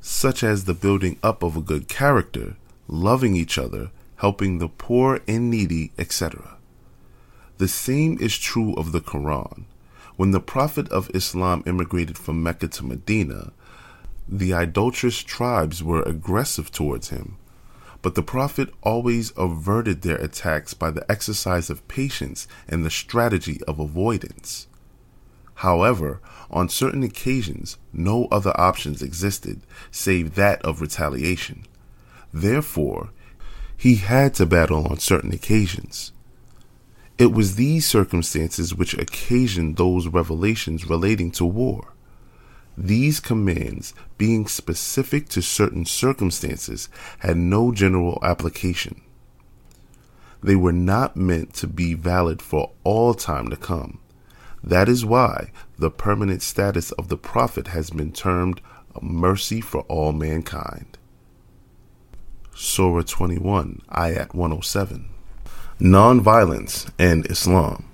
Speaker 1: such as the building up of a good character, loving each other, helping the poor and needy, etc. The same is true of the Quran. When the Prophet of Islam immigrated from Mecca to Medina, the idolatrous tribes were aggressive towards him, but the Prophet always averted their attacks by the exercise of patience and the strategy of avoidance. However, on certain occasions, no other options existed save that of retaliation. Therefore, he had to battle on certain occasions. It was these circumstances which occasioned those revelations relating to war. These commands, being specific to certain circumstances, had no general application. They were not meant to be valid for all time to come. That is why the permanent status of the prophet has been termed a mercy for all mankind. Surah 21, Ayat 107. Nonviolence and Islam.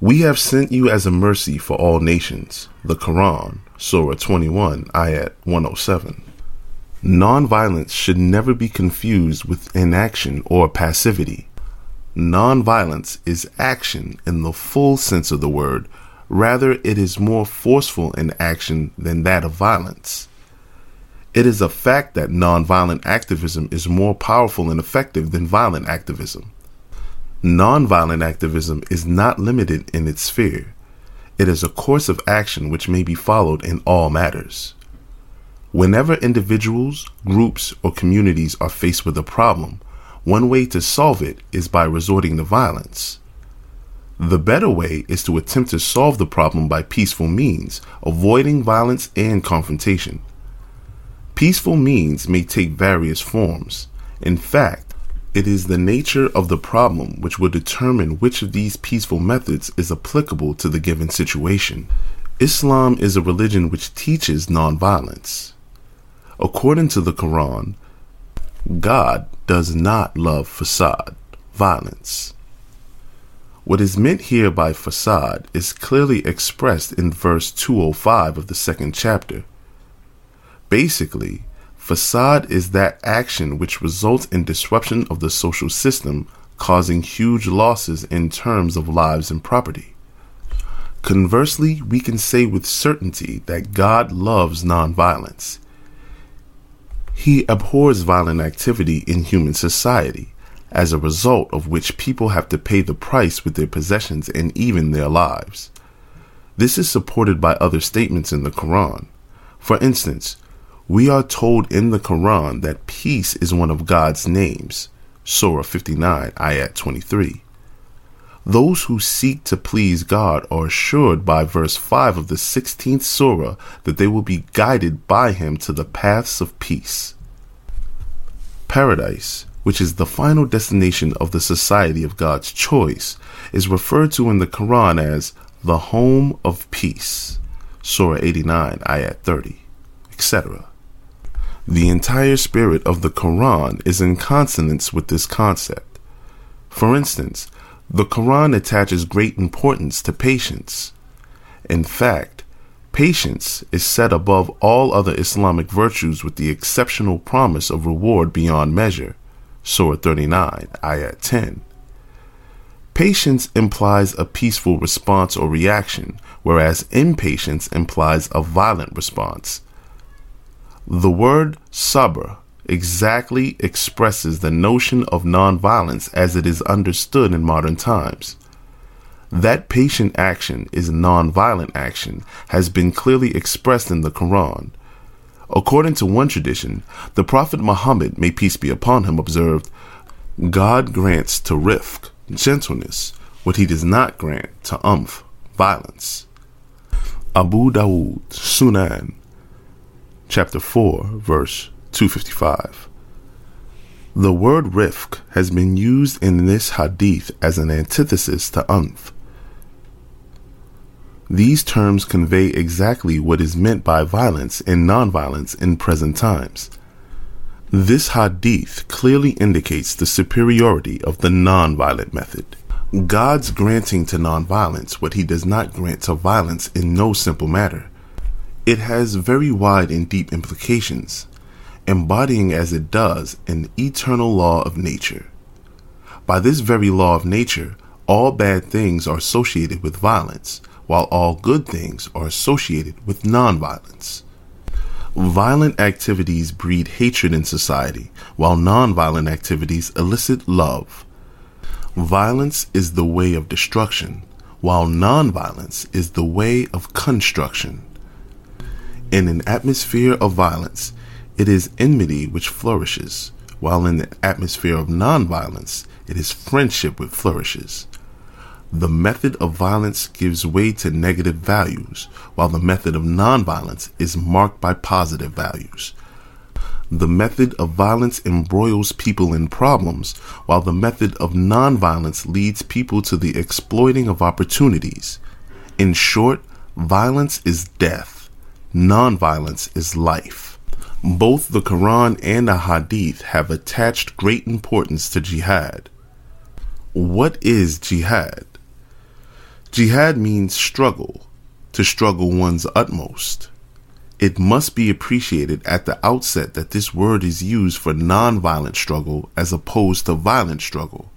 Speaker 1: We have sent you as a mercy for all nations. The Quran, Surah 21, Ayat 107. Nonviolence should never be confused with inaction or passivity. Nonviolence is action in the full sense of the word, rather, it is more forceful in action than that of violence. It is a fact that nonviolent activism is more powerful and effective than violent activism. Nonviolent activism is not limited in its sphere. It is a course of action which may be followed in all matters. Whenever individuals, groups, or communities are faced with a problem, one way to solve it is by resorting to violence. The better way is to attempt to solve the problem by peaceful means, avoiding violence and confrontation. Peaceful means may take various forms. In fact, it is the nature of the problem which will determine which of these peaceful methods is applicable to the given situation. Islam is a religion which teaches nonviolence. According to the Quran, God does not love fasad, violence. What is meant here by fasad is clearly expressed in verse 205 of the second chapter. Basically, Fasad is that action which results in disruption of the social system, causing huge losses in terms of lives and property. Conversely, we can say with certainty that God loves nonviolence. He abhors violent activity in human society, as a result of which people have to pay the price with their possessions and even their lives. This is supported by other statements in the Quran. For instance, we are told in the Quran that peace is one of God's names. Surah 59, Ayat 23. Those who seek to please God are assured by verse 5 of the 16th Surah that they will be guided by Him to the paths of peace. Paradise, which is the final destination of the society of God's choice, is referred to in the Quran as the home of peace. Surah 89, Ayat 30, etc. The entire spirit of the Quran is in consonance with this concept. For instance, the Quran attaches great importance to patience. In fact, patience is set above all other Islamic virtues with the exceptional promise of reward beyond measure. Surah 39, Ayat 10. Patience implies a peaceful response or reaction, whereas impatience implies a violent response. The word sabr exactly expresses the notion of nonviolence as it is understood in modern times. That patient action is nonviolent action has been clearly expressed in the Quran. According to one tradition, the Prophet Muhammad, may peace be upon him, observed, God grants to rifq, gentleness, what he does not grant to unf, violence. Abu Dawood, Sunan, chapter 4, verse 255. The word rifq has been used in this hadith as an antithesis to unf. These terms convey exactly what is meant by violence and nonviolence in present times. This hadith clearly indicates the superiority of the nonviolent method. God's granting to nonviolence what he does not grant to violence in no simple matter. It has very wide and deep implications, embodying as it does an eternal law of nature. By this very law of nature, All bad things are associated with violence, while all good things are associated with nonviolence. Violent activities breed hatred in society, while nonviolent activities elicit love. Violence is the way of destruction, while nonviolence is the way of construction. In an atmosphere of violence, it is enmity which flourishes, while in the atmosphere of nonviolence, it is friendship which flourishes. The method of violence gives way to negative values, while the method of nonviolence is marked by positive values. The method of violence embroils people in problems, while the method of nonviolence leads people to the exploiting of opportunities. In short, violence is death, nonviolence is life. Both the Quran and the Hadith have attached great importance to jihad. What is jihad? Jihad means struggle, to struggle one's utmost. It must be appreciated at the outset that this word is used for nonviolent struggle as opposed to violent struggle.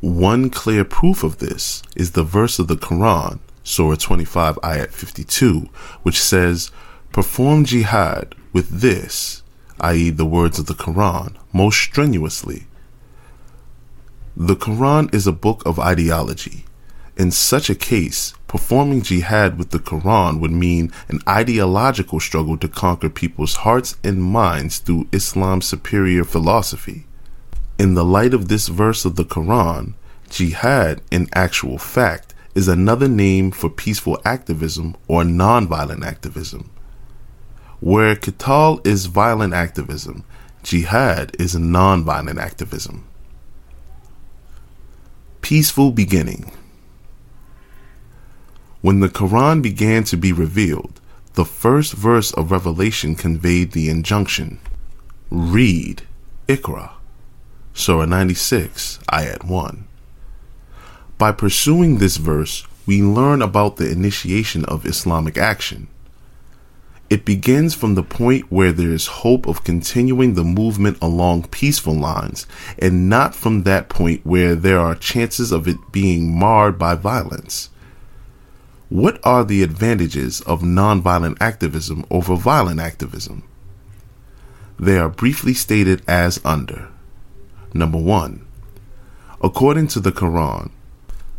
Speaker 1: One clear proof of this is the verse of the Quran, Surah 25, Ayat 52, which says, Perform jihad with this, i.e., the words of the Quran, most strenuously. The Quran is a book of ideology. In such a case, performing jihad with the Quran would mean an ideological struggle to conquer people's hearts and minds through Islam's superior philosophy. In the light of this verse of the Quran, jihad, in actual fact, is another name for peaceful activism or nonviolent activism. Where qital is violent activism, jihad is nonviolent activism. Peaceful beginning. When the Quran began to be revealed, the first verse of Revelation conveyed the injunction Read, Iqra, Surah 96, Ayat 1. By pursuing this verse, we learn about the initiation of Islamic action. It begins from the point where there is hope of continuing the movement along peaceful lines, and not from that point where there are chances of it being marred by violence. What are the advantages of nonviolent activism over violent activism? They are briefly stated as under. Number one, according to the Quran,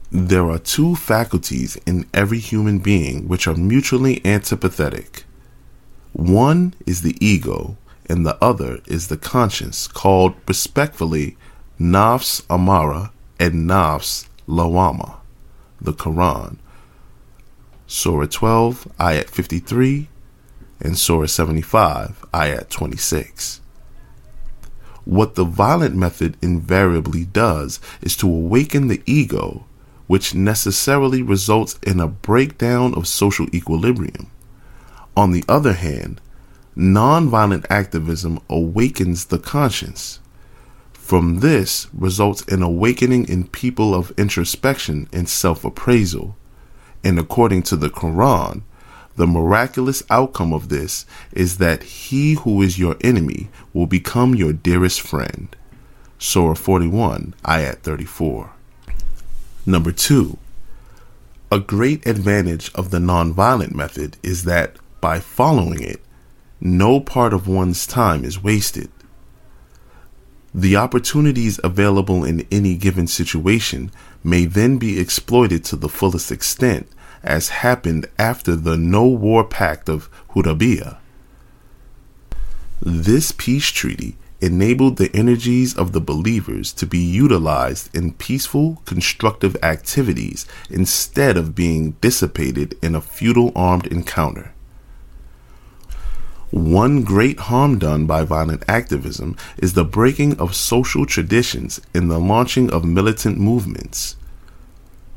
Speaker 1: there are two faculties in every human being which are mutually antipathetic. One is the ego, and the other is the conscience, called respectfully Nafs Amara and Nafs Lawama, the Quran, Surah 12, Ayat 53, and Surah 75, Ayat 26. What the violent method invariably does is to awaken the ego, which necessarily results in a breakdown of social equilibrium. On the other hand, nonviolent activism awakens the conscience. From this results an awakening in people of introspection and self appraisal and according to the Quran, the miraculous outcome of this is that he who is your enemy will become your dearest friend. Surah 41, Ayat 34. Number two, a great advantage of the nonviolent method is that by following it, no part of one's time is wasted. The opportunities available in any given situation may then be exploited to the fullest extent as happened after the No War Pact of Hudaybiyah. This peace treaty enabled the energies of the believers to be utilized in peaceful, constructive activities instead of being dissipated in a futile armed encounter. One great harm done by violent activism is the breaking of social traditions in the launching of militant movements.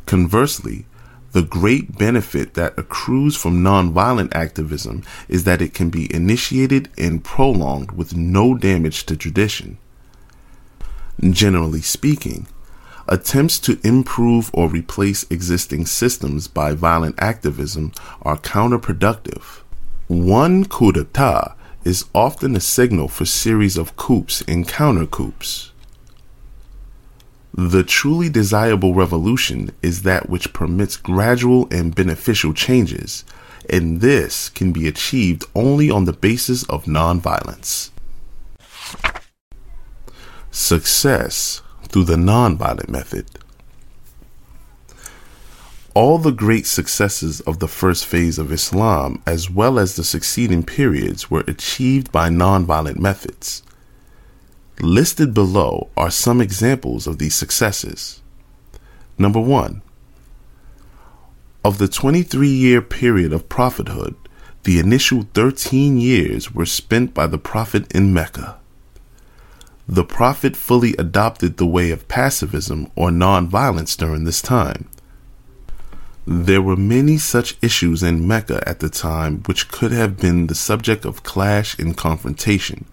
Speaker 1: Conversely, the great benefit that accrues from nonviolent activism is that it can be initiated and prolonged with no damage to tradition. Generally speaking, attempts to improve or replace existing systems by violent activism are counterproductive. One coup d'etat is often a signal for series of coups and counter coups. The truly desirable revolution is that which permits gradual and beneficial changes, and this can be achieved only on the basis of nonviolence. Success through the nonviolent method. All the great successes of the first phase of Islam, as well as the succeeding periods, were achieved by nonviolent methods. Listed below are some examples of these successes. Number one, of the 23 year period of prophethood, the initial 13 years were spent by the prophet in Mecca. The prophet fully adopted the way of pacifism or nonviolence during this time. There were many such issues in Mecca at the time which could have been the subject of clash and confrontation.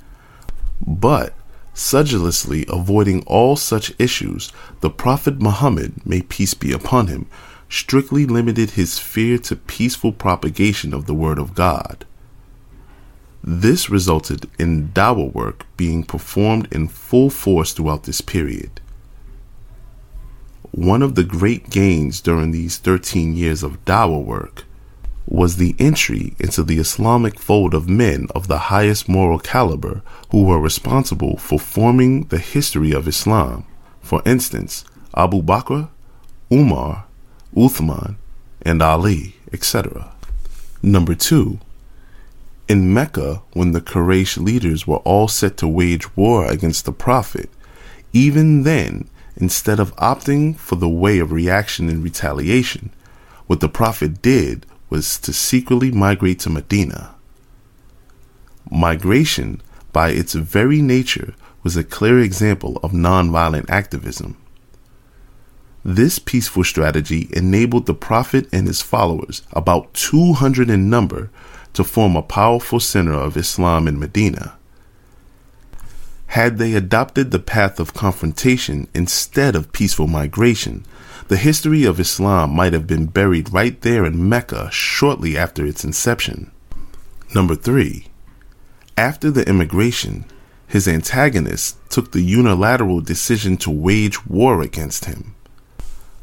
Speaker 1: But sedulously avoiding all such issues, the Prophet Muhammad, may peace be upon him, strictly limited his fear to peaceful propagation of the Word of God. This resulted in dawah work being performed in full force throughout this period. One of the great gains during these 13 years of dawah work was the entry into the Islamic fold of men of the highest moral caliber who were responsible for forming the history of Islam. For instance, Abu Bakr, Umar, Uthman, and Ali, etc. Number two, in Mecca, when the Quraysh leaders were all set to wage war against the Prophet, even then, instead of opting for the way of reaction and retaliation, what the Prophet did was to secretly migrate to Medina. Migration, by its very nature, was a clear example of nonviolent activism. This peaceful strategy enabled the Prophet and his followers, about 200 in number, to form a powerful center of Islam in Medina. Had they adopted the path of confrontation instead of peaceful migration, the history of Islam might have been buried right there in Mecca shortly after its inception. Number three, after the immigration, his antagonists took the unilateral decision to wage war against him.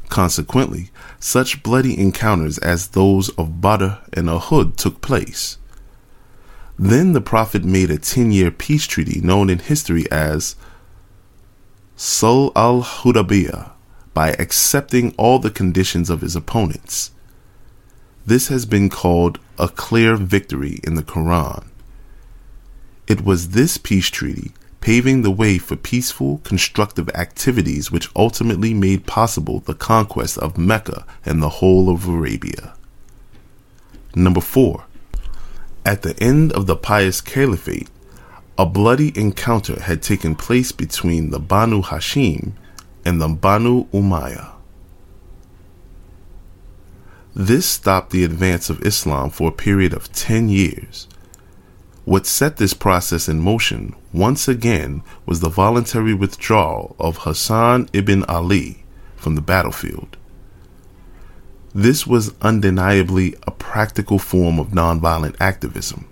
Speaker 1: Consequently, such bloody encounters as those of Badr and Uhud took place. Then the Prophet made a 10 year peace treaty known in history as Sulh al Hudaybiyah by accepting all the conditions of his opponents. This has been called a clear victory in the Quran. It was this peace treaty paving the way for peaceful, constructive activities which ultimately made possible the conquest of Mecca and the whole of Arabia. Number 4. At the end of the pious caliphate, a bloody encounter had taken place between the Banu Hashim and the Banu Umayyah. This stopped the advance of Islam for a period of 10 years. What set this process in motion once again was the voluntary withdrawal of Hassan ibn Ali from the battlefield. This was undeniably a practical form of nonviolent activism.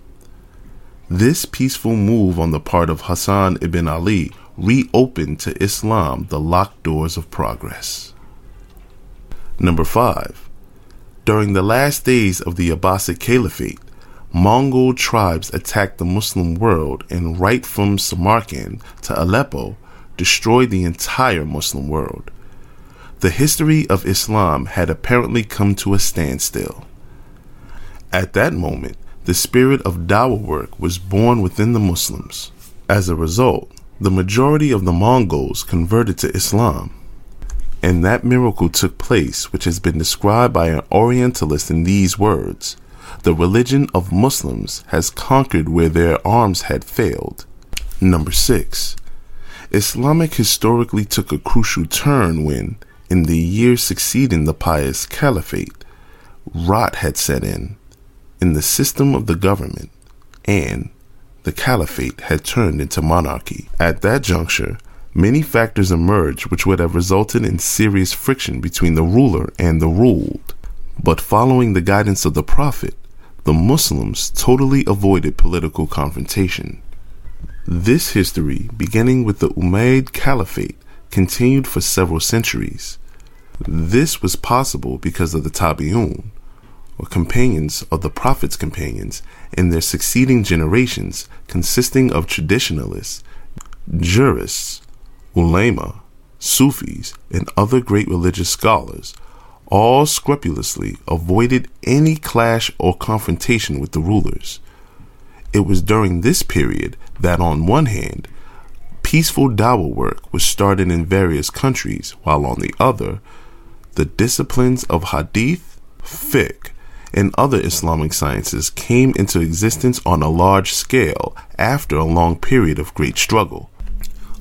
Speaker 1: This peaceful move on the part of Hassan ibn Ali reopened to Islam the locked doors of progress. Number 5. During the last days of the Abbasid Caliphate, Mongol tribes attacked the Muslim world and right from Samarkand to Aleppo destroyed the entire Muslim world. The history of Islam had apparently come to a standstill. At that moment, the spirit of dawah work was born within the Muslims. As a result, the majority of the Mongols converted to Islam. And that miracle took place, which has been described by an Orientalist in these words The religion of Muslims has conquered where their arms had failed. Number 6. Islamic historically took a crucial turn when, in the years succeeding the pious caliphate, rot had set in, in the system of the government, and the caliphate had turned into monarchy. At that juncture, many factors emerged which would have resulted in serious friction between the ruler and the ruled. But following the guidance of the Prophet, the Muslims totally avoided political confrontation. This history, beginning with the Umayyad Caliphate, continued for several centuries. This was possible because of the Tabi'un, or companions of the Prophet's companions, and their succeeding generations, consisting of traditionalists, jurists, ulema, Sufis, and other great religious scholars, all scrupulously avoided any clash or confrontation with the rulers. It was during this period that, on one hand, peaceful dawah work was started in various countries, while on the other, the disciplines of hadith, fiqh, and other Islamic sciences came into existence on a large scale after a long period of great struggle.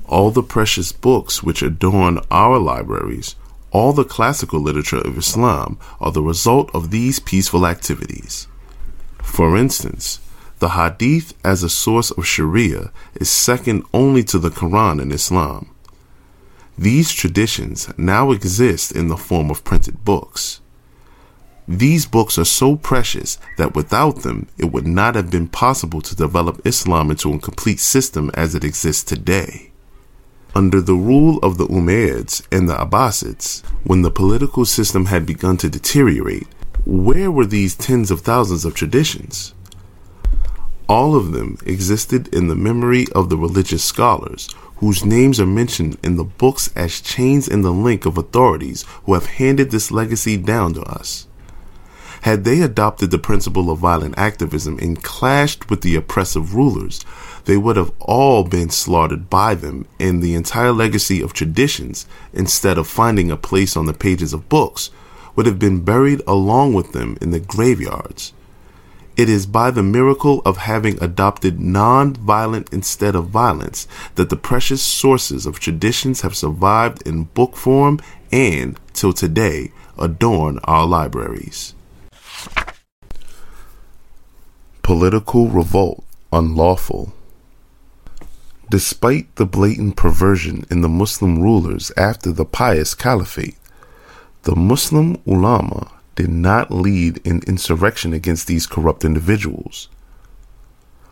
Speaker 1: All the precious books which adorn our libraries, all the classical literature of Islam, are the result of these peaceful activities. For instance, the Hadith as a source of Sharia is second only to the Quran in Islam. These traditions now exist in the form of printed books. These books are so precious that without them, it would not have been possible to develop Islam into a complete system as it exists today. Under the rule of the Umayyads and the Abbasids, when the political system had begun to deteriorate, where were these tens of thousands of traditions? All of them existed in the memory of the religious scholars, whose names are mentioned in the books as chains in the link of authorities who have handed this legacy down to us. Had they adopted the principle of violent activism and clashed with the oppressive rulers, they would have all been slaughtered by them and the entire legacy of traditions, instead of finding a place on the pages of books, would have been buried along with them in the graveyards. It is by the miracle of having adopted non-violent instead of violence that the precious sources of traditions have survived in book form and, till today, adorn our libraries. Political revolt unlawful. Despite the blatant perversion in the Muslim rulers after the pious caliphate, the Muslim ulama did not lead in insurrection against these corrupt individuals.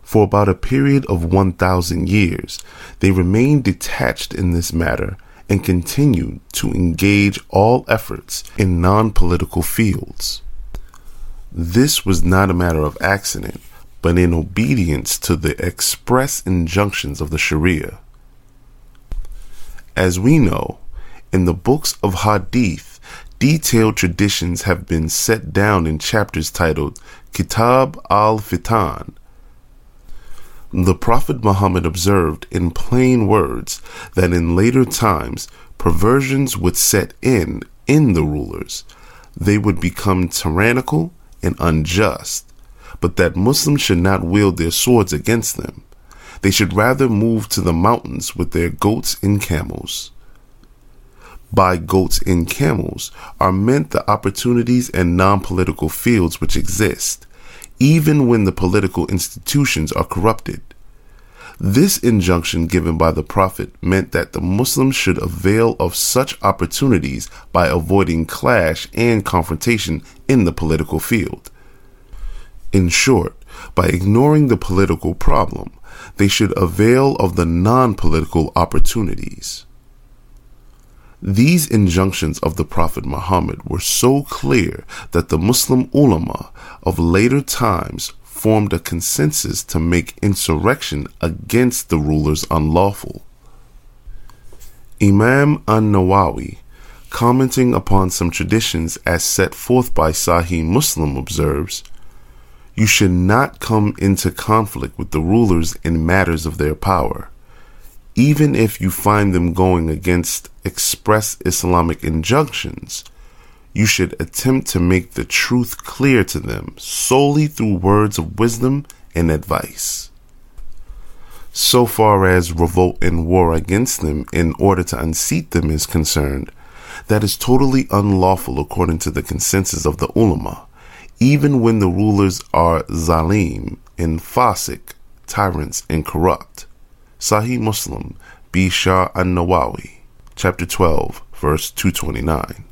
Speaker 1: For about a period of 1,000 years, they remained detached in this matter and continued to engage all efforts in non political fields. This was not a matter of accident, but in obedience to the express injunctions of the Sharia. As we know, in the books of Hadith, Detailed traditions have been set down in chapters titled Kitab al Fitan. The Prophet Muhammad observed in plain words that in later times perversions would set in in the rulers. They would become tyrannical and unjust, but that Muslims should not wield their swords against them. They should rather move to the mountains with their goats and camels by goats and camels are meant the opportunities and non political fields which exist, even when the political institutions are corrupted. This injunction given by the Prophet meant that the Muslims should avail of such opportunities by avoiding clash and confrontation in the political field. In short, by ignoring the political problem, they should avail of the non political opportunities. These injunctions of the Prophet Muhammad were so clear that the Muslim ulama of later times formed a consensus to make insurrection against the rulers unlawful. Imam an-Nawawi, commenting upon some traditions as set forth by Sahih Muslim observes, you should not come into conflict with the rulers in matters of their power even if you find them going against express Islamic injunctions, you should attempt to make the truth clear to them solely through words of wisdom and advice. So far as revolt and war against them in order to unseat them is concerned, that is totally unlawful according to the consensus of the ulama, even when the rulers are zalim and fasik, tyrants and corrupt. Sahih Muslim, bi Sharh an-Nawawi, chapter 12, verse 229.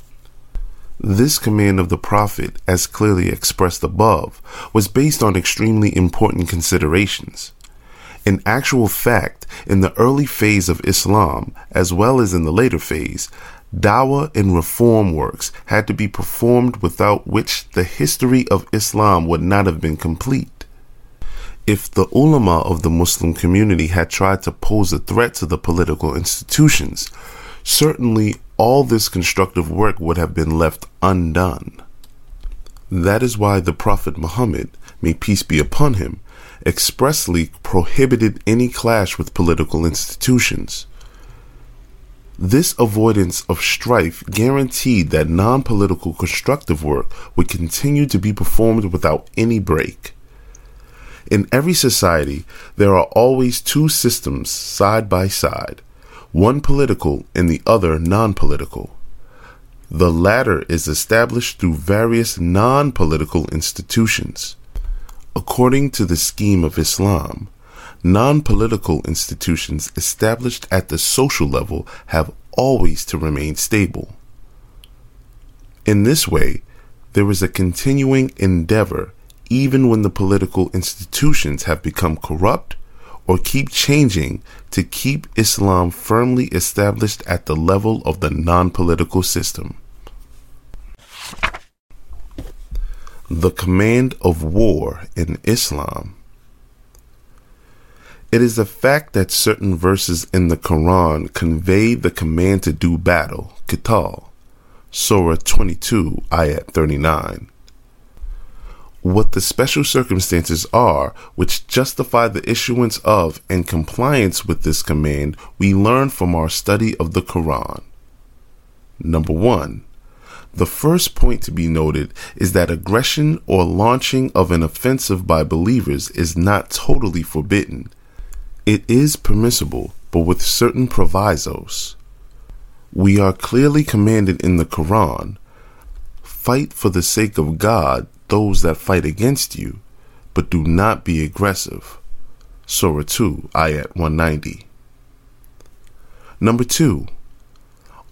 Speaker 1: This command of the Prophet, as clearly expressed above, was based on extremely important considerations. In actual fact, in the early phase of Islam, as well as in the later phase, dawah and reform works had to be performed without which the history of Islam would not have been complete. If the ulama of the Muslim community had tried to pose a threat to the political institutions, certainly all this constructive work would have been left undone. That is why the Prophet Muhammad, may peace be upon him, expressly prohibited any clash with political institutions. This avoidance of strife guaranteed that non political constructive work would continue to be performed without any break. In every society, there are always two systems side by side, one political and the other non political. The latter is established through various non political institutions. According to the scheme of Islam, non political institutions established at the social level have always to remain stable. In this way, there is a continuing endeavor even when the political institutions have become corrupt or keep changing to keep Islam firmly established at the level of the non political system. The command of war in Islam. It is a fact that certain verses in the Quran convey the command to do battle, Qital, Surah 22, Ayat 39 what the special circumstances are which justify the issuance of and compliance with this command, we learn from our study of the Quran. Number one, the first point to be noted is that aggression or launching of an offensive by believers is not totally forbidden. It is permissible, but with certain provisos. We are clearly commanded in the Quran fight for the sake of God those that fight against you, but do not be aggressive. Surah 2, Ayat 190. Number 2.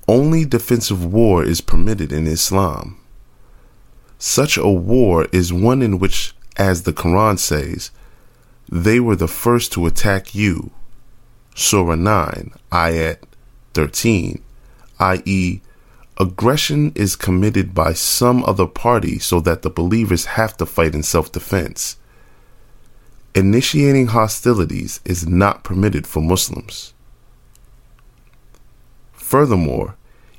Speaker 1: Only defensive war is permitted in Islam. Such a war is one in which, as the Quran says, they were the first to attack you. Surah 9, Ayat 13, i.e., Aggression is committed by some other party so that the believers have to fight in self defense. Initiating hostilities is not permitted for Muslims. Furthermore,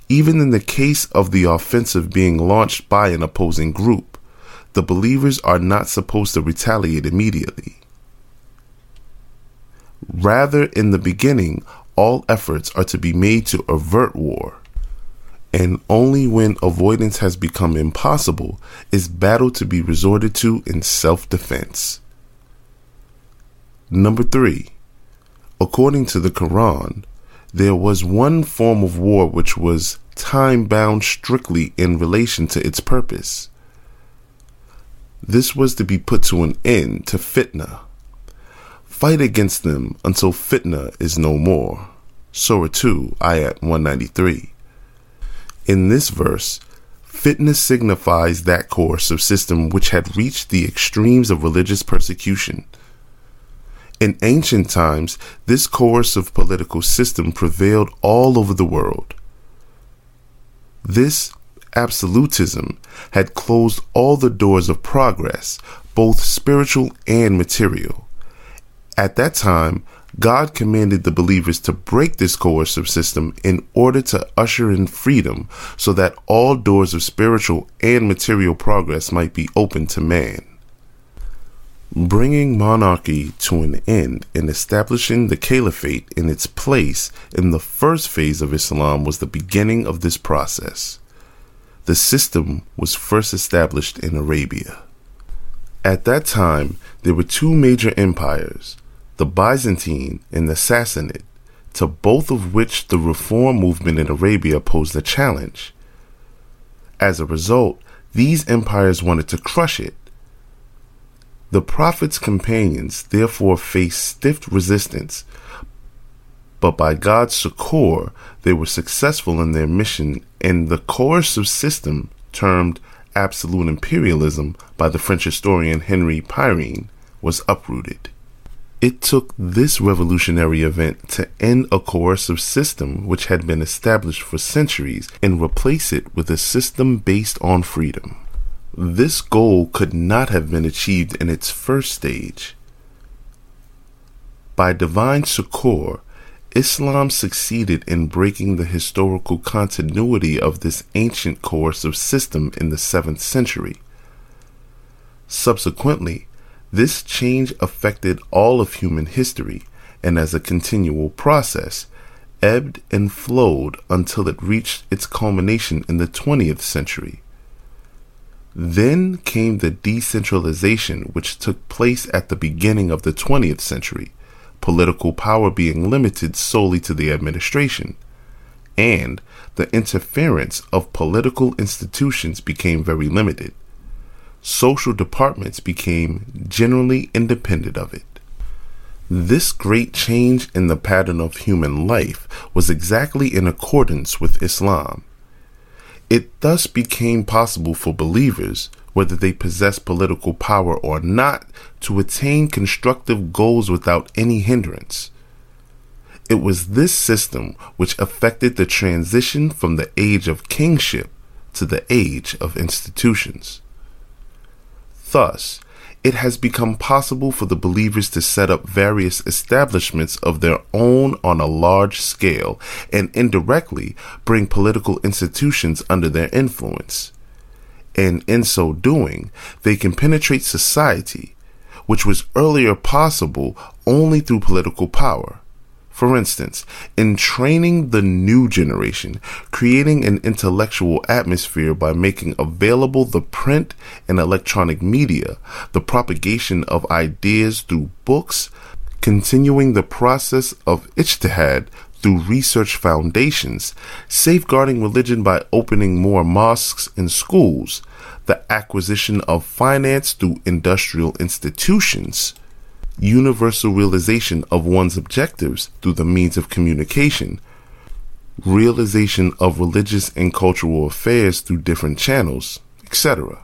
Speaker 1: even in the case of the offensive being launched by an opposing group, the believers are not supposed to retaliate immediately. Rather, in the beginning, all efforts are to be made to avert war and only when avoidance has become impossible is battle to be resorted to in self defense. Number three, according to the Quran, there was one form of war which was time bound strictly in relation to its purpose. This was to be put to an end to fitna. Fight against them until fitna is no more. Surah 2, Ayat 193. In this verse, fitna signifies that coercive system which had reached the extremes of religious persecution. In ancient times, this coercive political system prevailed all over the world. This absolutism had closed all the doors of progress, both spiritual and material. At that time, God commanded the believers to break this coercive system in order to usher in freedom so that all doors of spiritual and material progress might be open to man. Bringing monarchy to an end and establishing the caliphate in its place in the first phase of Islam was the beginning of this process. The system was first established in Arabia. At that time, there were two major empires the Byzantine and the Sassanid, to both of which the reform movement in Arabia posed a challenge. As a result, these empires wanted to crush it. The Prophet's companions therefore faced stiff resistance, but by God's succor, they were successful in their mission, and the coercive system, termed absolute imperialism by the French historian Henri Pirenne, was uprooted. It took this revolutionary event to end a coercive system which had been established for centuries and replace it with a system based on freedom. This goal could not have been achieved in its first stage. By divine succor, Islam succeeded in breaking the historical continuity of this ancient coercive system in the 7th century. Subsequently, this change affected all of human history and as a continual process, ebbed and flowed until it reached its culmination in the 20th century. Then came the decentralization which took place at the beginning of the 20th century, political power being limited solely to the administration, and the interference of political institutions became very limited social departments became generally independent of it. This great change in the pattern of human life was exactly in accordance with Islam. It thus became possible for believers, whether they possess political power or not, to attain constructive goals without any hindrance. It was this system which effected the transition from the age of kingship to the age of institutions. Thus, it has become possible for the believers to set up various establishments of their own on a large scale and indirectly bring political institutions under their influence. And in so doing, they can penetrate society, which was earlier possible only through political power. For instance, in training the new generation, creating an intellectual atmosphere by making available the print and electronic media, the propagation of ideas through books, continuing the process of ijtihad through research foundations, safeguarding religion by opening more mosques and schools, the acquisition of finance through industrial institutions, universal realization of one's objectives through the means of communication, realization of religious and cultural affairs through different channels, etc.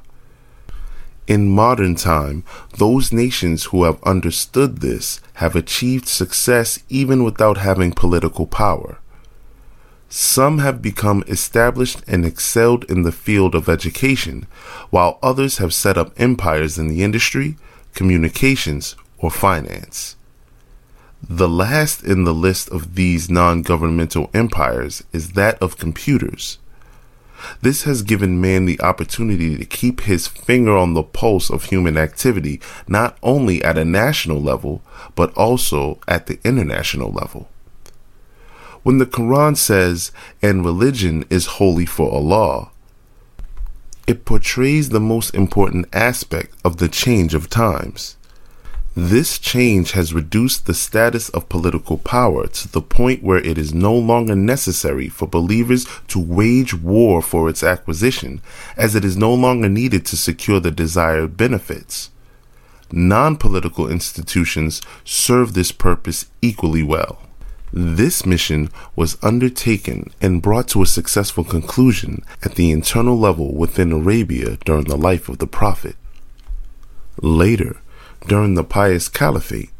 Speaker 1: In modern time, those nations who have understood this have achieved success even without having political power. Some have become established and excelled in the field of education, while others have set up empires in the industry, communications, or finance. The last in the list of these non governmental empires is that of computers. This has given man the opportunity to keep his finger on the pulse of human activity, not only at a national level, but also at the international level. When the Quran says, and religion is wholly for Allah, it portrays the most important aspect of the change of times. This change has reduced the status of political power to the point where it is no longer necessary for believers to wage war for its acquisition, as it is no longer needed to secure the desired benefits. Non political institutions serve this purpose equally well. This mission was undertaken and brought to a successful conclusion at the internal level within Arabia during the life of the Prophet. Later, during the Pious Caliphate,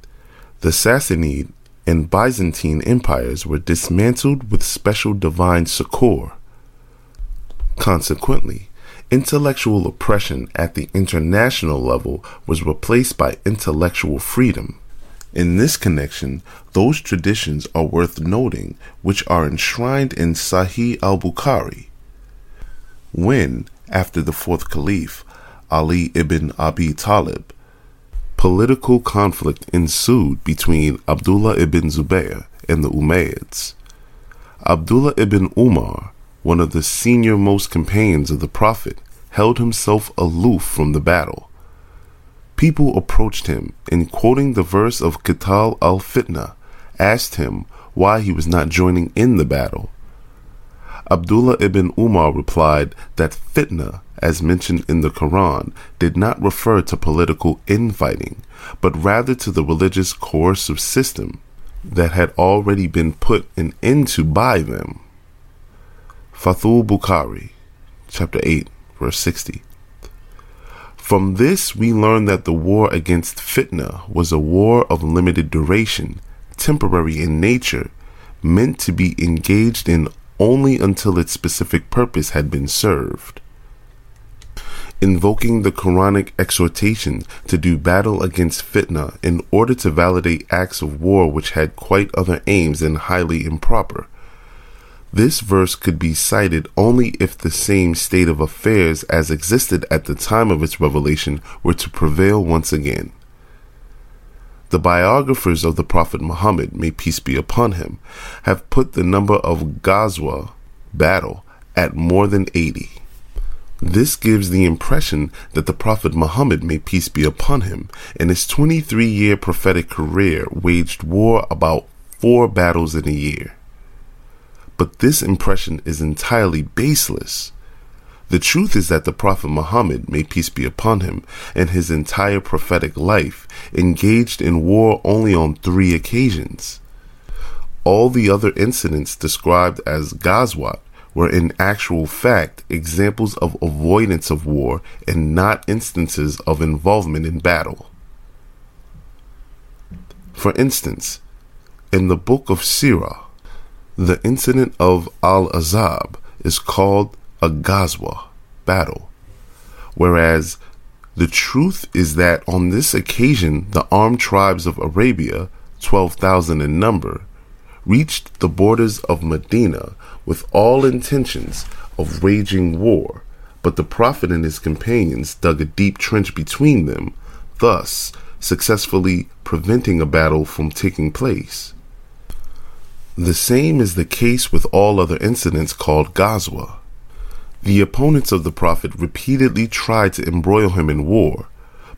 Speaker 1: the Sassanid and Byzantine empires were dismantled with special divine succor. Consequently, intellectual oppression at the international level was replaced by intellectual freedom. In this connection, those traditions are worth noting which are enshrined in Sahih al Bukhari. When, after the fourth caliph, Ali ibn Abi Talib, Political conflict ensued between Abdullah ibn Zubayr and the Umayyads. Abdullah ibn Umar, one of the senior most companions of the Prophet, held himself aloof from the battle. People approached him and, quoting the verse of Qital al Fitna, asked him why he was not joining in the battle. Abdullah ibn Umar replied that fitna as mentioned in the Quran, did not refer to political infighting, but rather to the religious coercive system that had already been put an end to by them. Fathul Bukhari, chapter 8, verse 60. From this, we learn that the war against fitna was a war of limited duration, temporary in nature, meant to be engaged in only until its specific purpose had been served. Invoking the Quranic exhortation to do battle against fitna in order to validate acts of war which had quite other aims and highly improper. This verse could be cited only if the same state of affairs as existed at the time of its revelation were to prevail once again. The biographers of the Prophet Muhammad, may peace be upon him, have put the number of Ghazwa, battle, at more than 80. This gives the impression that the Prophet Muhammad, may peace be upon him, in his 23 year prophetic career waged war about four battles in a year. But this impression is entirely baseless. The truth is that the Prophet Muhammad, may peace be upon him, and his entire prophetic life engaged in war only on three occasions. All the other incidents described as Ghazwat were in actual fact examples of avoidance of war and not instances of involvement in battle. For instance, in the book of Sirah, the incident of Al Ahzab is called a Ghazwa, battle, whereas the truth is that on this occasion the armed tribes of Arabia, 12,000 in number, reached the borders of Medina with all intentions of waging war, but the Prophet and his companions dug a deep trench between them, thus successfully preventing a battle from taking place. The same is the case with all other incidents called Ghazwa. The opponents of the Prophet repeatedly tried to embroil him in war,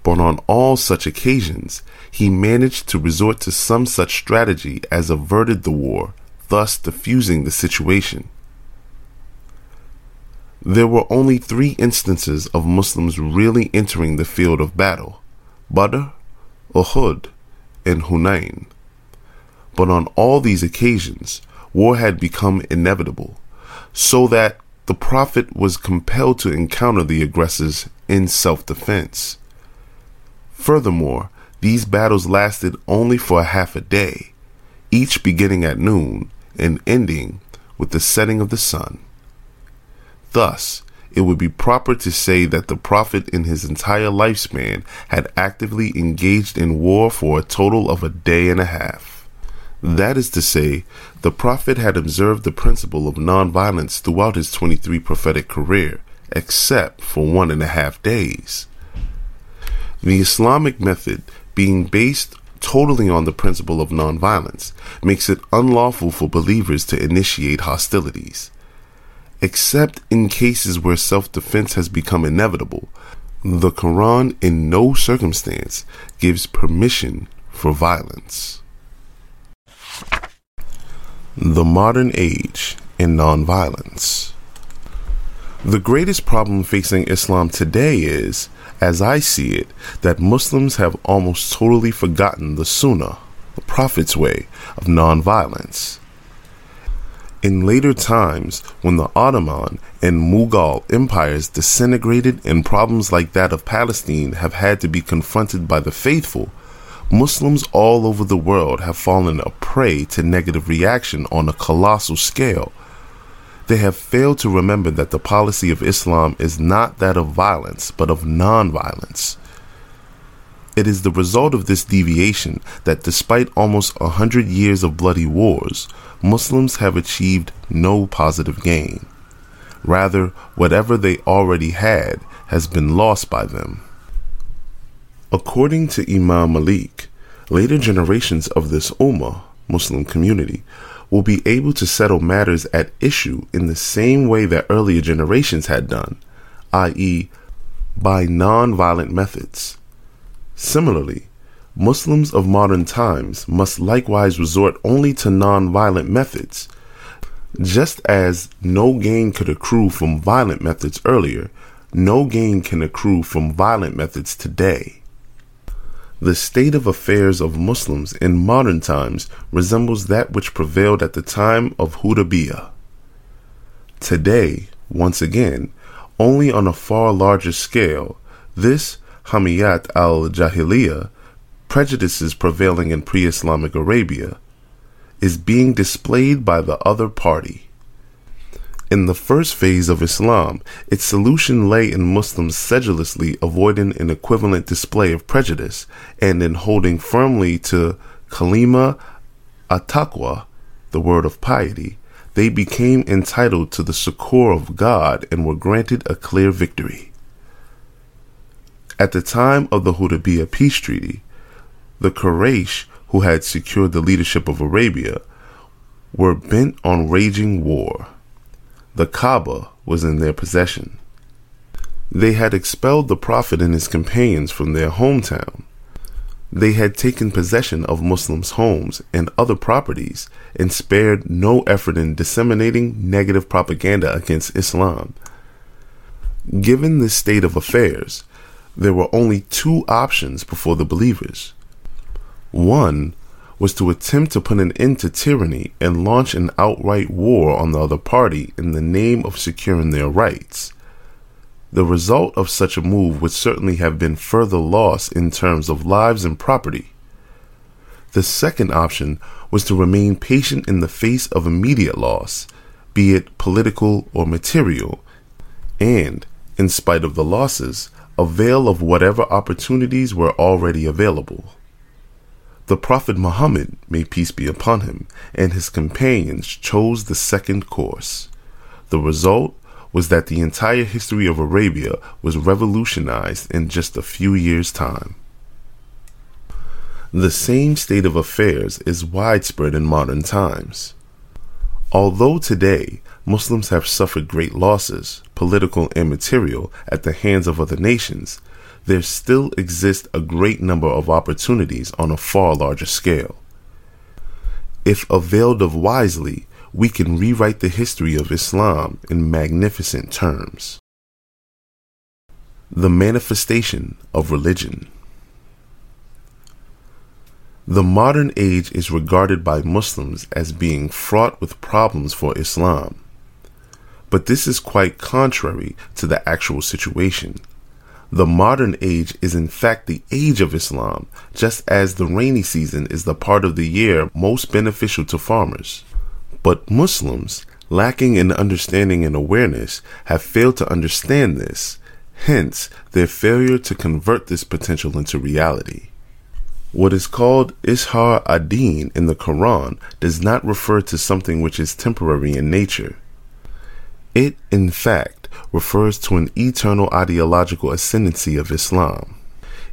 Speaker 1: but on all such occasions he managed to resort to some such strategy as averted the war, thus diffusing the situation. There were only three instances of Muslims really entering the field of battle Badr, Uhud, and Hunain. But on all these occasions, war had become inevitable, so that the Prophet was compelled to encounter the aggressors in self defense. Furthermore, these battles lasted only for half a day, each beginning at noon and ending with the setting of the sun. Thus, it would be proper to say that the Prophet in his entire lifespan had actively engaged in war for a total of a day and a half. That is to say, the Prophet had observed the principle of nonviolence throughout his 23 prophetic career, except for one and a half days. The Islamic method, being based totally on the principle of nonviolence, makes it unlawful for believers to initiate hostilities. Except in cases where self defense has become inevitable, the Quran in no circumstance gives permission for violence. The Modern Age in Nonviolence. The greatest problem facing Islam today is, as I see it, that Muslims have almost totally forgotten the Sunnah, the Prophet's way, of nonviolence. In later times, when the Ottoman and Mughal empires disintegrated and problems like that of Palestine have had to be confronted by the faithful, Muslims all over the world have fallen a prey to negative reaction on a colossal scale. They have failed to remember that the policy of Islam is not that of violence, but of nonviolence. It is the result of this deviation that despite almost a hundred years of bloody wars, Muslims have achieved no positive gain. Rather, whatever they already had has been lost by them. According to Imam Malik, later generations of this Ummah, Muslim community, will be able to settle matters at issue in the same way that earlier generations had done, i.e., by non-violent methods. Similarly, Muslims of modern times must likewise resort only to non-violent methods. Just as no gain could accrue from violent methods earlier, no gain can accrue from violent methods today. The state of affairs of Muslims in modern times resembles that which prevailed at the time of Hudaybiyah. Today, once again, only on a far larger scale, this Hamiyat al Jahiliyyah, prejudices prevailing in pre Islamic Arabia, is being displayed by the other party. In the first phase of Islam, its solution lay in Muslims sedulously avoiding an equivalent display of prejudice and in holding firmly to kalima ataqwa, the word of piety, they became entitled to the succor of God and were granted a clear victory. At the time of the Hudaybiyah peace treaty, the Quraysh, who had secured the leadership of Arabia, were bent on waging war. The Kaaba was in their possession. They had expelled the Prophet and his companions from their hometown. They had taken possession of Muslims' homes and other properties and spared no effort in disseminating negative propaganda against Islam. Given this state of affairs, there were only two options before the believers. One was to attempt to put an end to tyranny and launch an outright war on the other party in the name of securing their rights. The result of such a move would certainly have been further loss in terms of lives and property. The second option was to remain patient in the face of immediate loss, be it political or material, and, in spite of the losses, avail of whatever opportunities were already available. The Prophet Muhammad, may peace be upon him, and his companions chose the second course. The result was that the entire history of Arabia was revolutionized in just a few years' time. The same state of affairs is widespread in modern times. Although today Muslims have suffered great losses, political and material, at the hands of other nations, there still exist a great number of opportunities on a far larger scale. If availed of wisely, we can rewrite the history of Islam in magnificent terms. The manifestation of religion. The modern age is regarded by Muslims as being fraught with problems for Islam. But this is quite contrary to the actual situation. The modern age is in fact the age of Islam, just as the rainy season is the part of the year most beneficial to farmers. But Muslims, lacking in understanding and awareness, have failed to understand this, hence their failure to convert this potential into reality. What is called Izhar ad-Din in the Quran does not refer to something which is temporary in nature. It, in fact, refers to an eternal ideological ascendancy of Islam.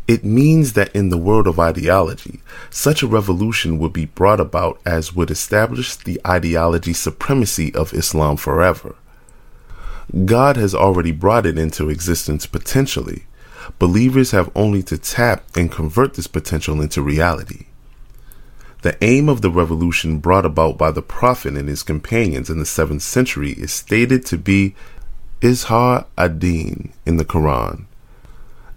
Speaker 1: It means that in the world of ideology, such a revolution would be brought about as would establish the ideology supremacy of Islam forever. God has already brought it into existence potentially. Believers have only to tap and convert this potential into reality. The aim of the revolution brought about by the Prophet and his companions in the 7th century is stated to be Izhar ad-Din in the Quran.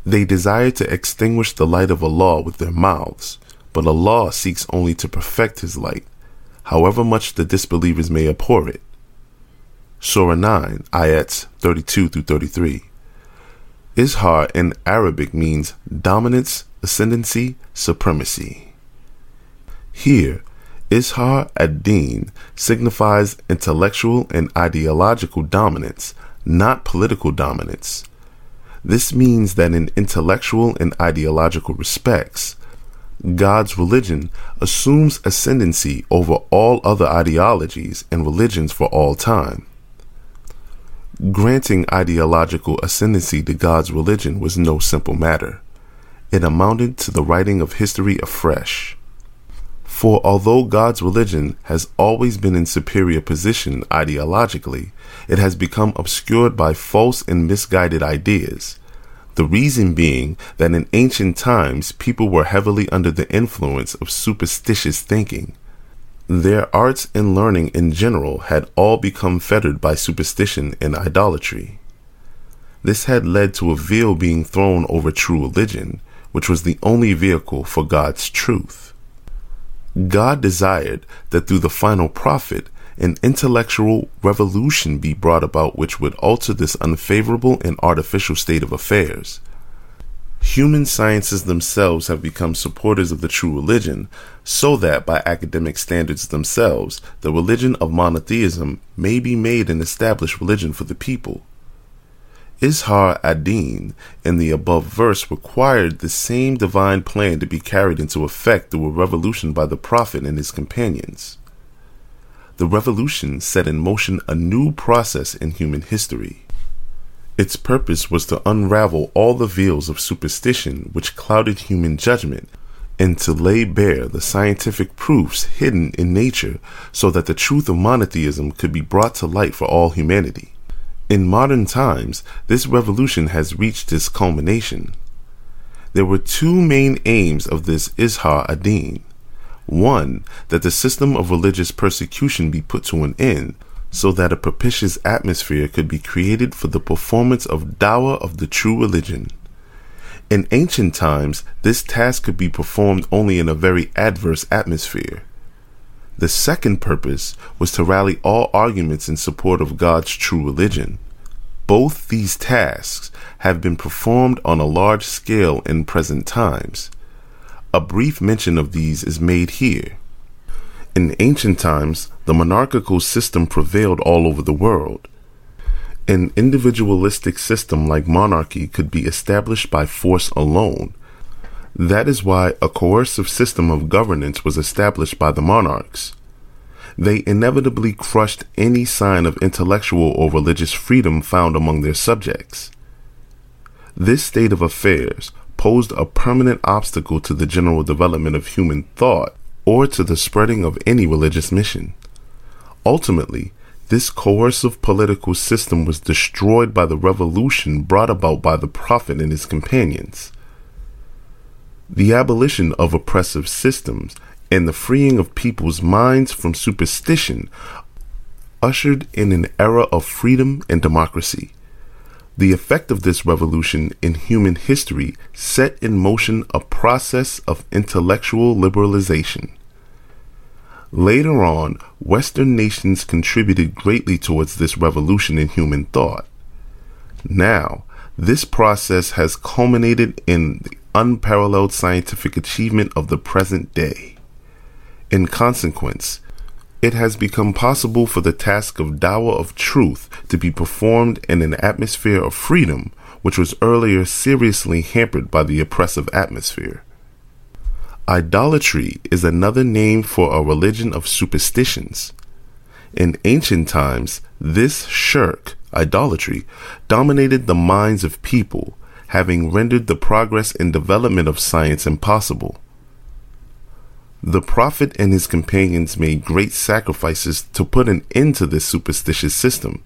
Speaker 1: They desire to extinguish the light of Allah with their mouths, but Allah seeks only to perfect His light, however much the disbelievers may abhor it. Surah 9, ayats 32 through 33. Izhar in Arabic means dominance, ascendancy, supremacy. Here, Izhar ad-Din signifies intellectual and ideological dominance not political dominance. This means that in intellectual and ideological respects, God's religion assumes ascendancy over all other ideologies and religions for all time. Granting ideological ascendancy to God's religion was no simple matter. It amounted to the writing of history afresh. For although God's religion has always been in superior position ideologically, it has become obscured by false and misguided ideas. The reason being that in ancient times people were heavily under the influence of superstitious thinking. Their arts and learning in general had all become fettered by superstition and idolatry. This had led to a veil being thrown over true religion, which was the only vehicle for God's truth. God desired that through the final prophet, an intellectual revolution be brought about which would alter this unfavorable and artificial state of affairs. human sciences themselves have become supporters of the true religion, so that by academic standards themselves, the religion of monotheism may be made an established religion for the people. Izhar ad-Din in the above verse required the same divine plan to be carried into effect through a revolution by the Prophet and his companions. The revolution set in motion a new process in human history. Its purpose was to unravel all the veils of superstition which clouded human judgment and to lay bare the scientific proofs hidden in nature so that the truth of monotheism could be brought to light for all humanity. In modern times, this revolution has reached its culmination. There were two main aims of this Izhar ad-Din. One, that the system of religious persecution be put to an end, so that a propitious atmosphere could be created for the performance of dawah of the true religion. In ancient times, this task could be performed only in a very adverse atmosphere. The second purpose was to rally all arguments in support of God's true religion. Both these tasks have been performed on a large scale in present times. A brief mention of these is made here. In ancient times, the monarchical system prevailed all over the world. An individualistic system like monarchy could be established by force alone, that is why a coercive system of governance was established by the monarchs. They inevitably crushed any sign of intellectual or religious freedom found among their subjects. This state of affairs posed a permanent obstacle to the general development of human thought or to the spreading of any religious mission. Ultimately, this coercive political system was destroyed by the revolution brought about by the Prophet and his companions. The abolition of oppressive systems and the freeing of people's minds from superstition ushered in an era of freedom and democracy. The effect of this revolution in human history set in motion a process of intellectual liberalization. Later on, Western nations contributed greatly towards this revolution in human thought. Now, this process has culminated in the unparalleled scientific achievement of the present day. In consequence, it has become possible for the task of dawah of truth to be performed in an atmosphere of freedom which was earlier seriously hampered by the oppressive atmosphere. Idolatry is another name for a religion of superstitions. In ancient times, this shirk, idolatry, dominated the minds of people having rendered the progress and development of science impossible. The Prophet and his companions made great sacrifices to put an end to this superstitious system.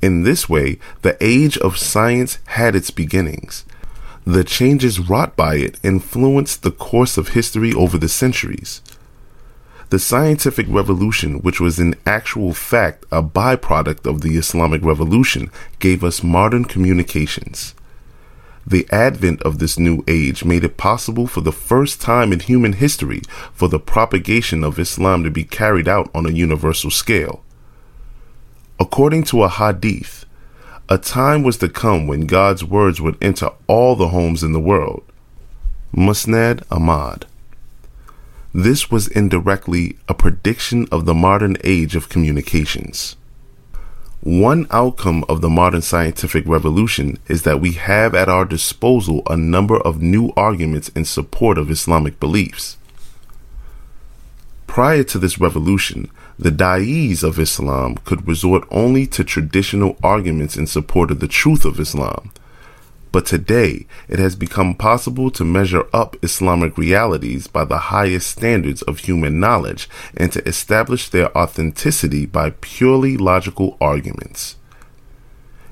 Speaker 1: In this way, the age of science had its beginnings. The changes wrought by it influenced the course of history over the centuries. The scientific revolution, which was in actual fact a byproduct of the Islamic revolution, gave us modern communications. The advent of this new age made it possible for the first time in human history for the propagation of Islam to be carried out on a universal scale. According to a hadith, a time was to come when God's words would enter all the homes in the world. Musnad Ahmad. This was indirectly a prediction of the modern age of communications. One outcome of the modern scientific revolution is that we have at our disposal a number of new arguments in support of Islamic beliefs. Prior to this revolution, the da'is of Islam could resort only to traditional arguments in support of the truth of Islam, but today, it has become possible to measure up Islamic realities by the highest standards of human knowledge and to establish their authenticity by purely logical arguments.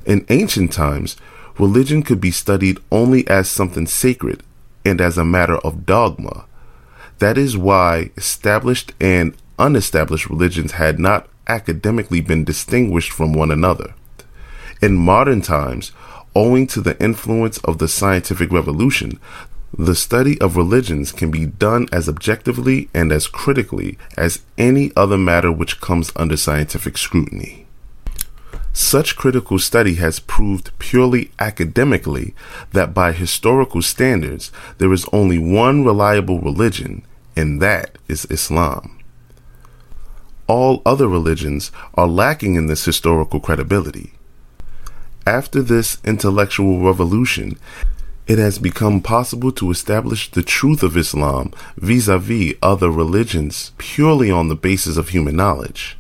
Speaker 1: In ancient times, religion could be studied only as something sacred and as a matter of dogma. That is why established and unestablished religions had not academically been distinguished from one another. In modern times, owing to the influence of the scientific revolution, the study of religions can be done as objectively and as critically as any other matter which comes under scientific scrutiny. Such critical study has proved purely academically that by historical standards, there is only one reliable religion, and that is Islam. All other religions are lacking in this historical credibility. After this intellectual revolution, it has become possible to establish the truth of Islam vis a vis other religions purely on the basis of human knowledge.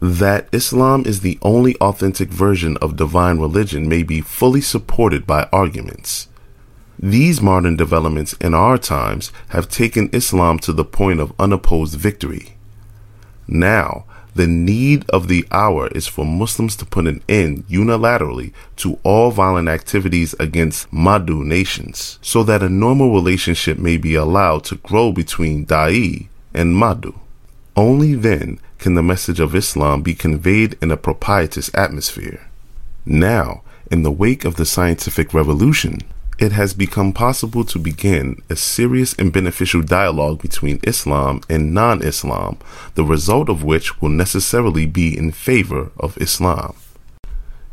Speaker 1: That Islam is the only authentic version of divine religion may be fully supported by arguments. These modern developments in our times have taken Islam to the point of unopposed victory. Now, the need of the hour is for Muslims to put an end unilaterally to all violent activities against Madu nations, so that a normal relationship may be allowed to grow between Da'i and Madu. Only then can the message of Islam be conveyed in a propitious atmosphere. Now, in the wake of the scientific revolution, it has become possible to begin a serious and beneficial dialogue between Islam and non Islam, the result of which will necessarily be in favor of Islam.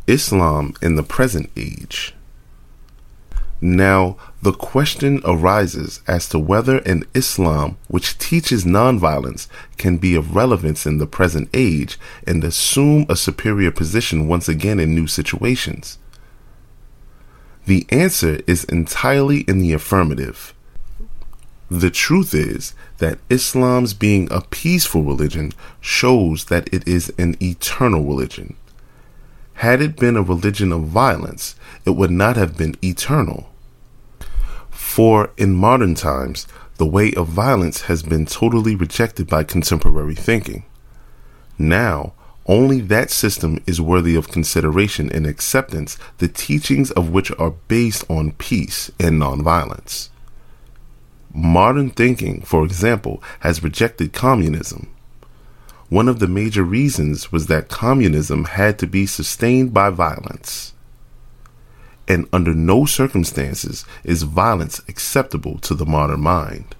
Speaker 1: Islam in the present age. Now, the question arises as to whether an Islam which teaches nonviolence can be of relevance in the present age and assume a superior position once again in new situations. The answer is entirely in the affirmative. The truth is that Islam's being a peaceful religion shows that it is an eternal religion. Had it been a religion of violence, it would not have been eternal. For in modern times, the way of violence has been totally rejected by contemporary thinking. Now, only that system is worthy of consideration and acceptance, the teachings of which are based on peace and nonviolence. Modern thinking, for example, has rejected communism. One of the major reasons was that communism had to be sustained by violence. And under no circumstances is violence acceptable to the modern mind.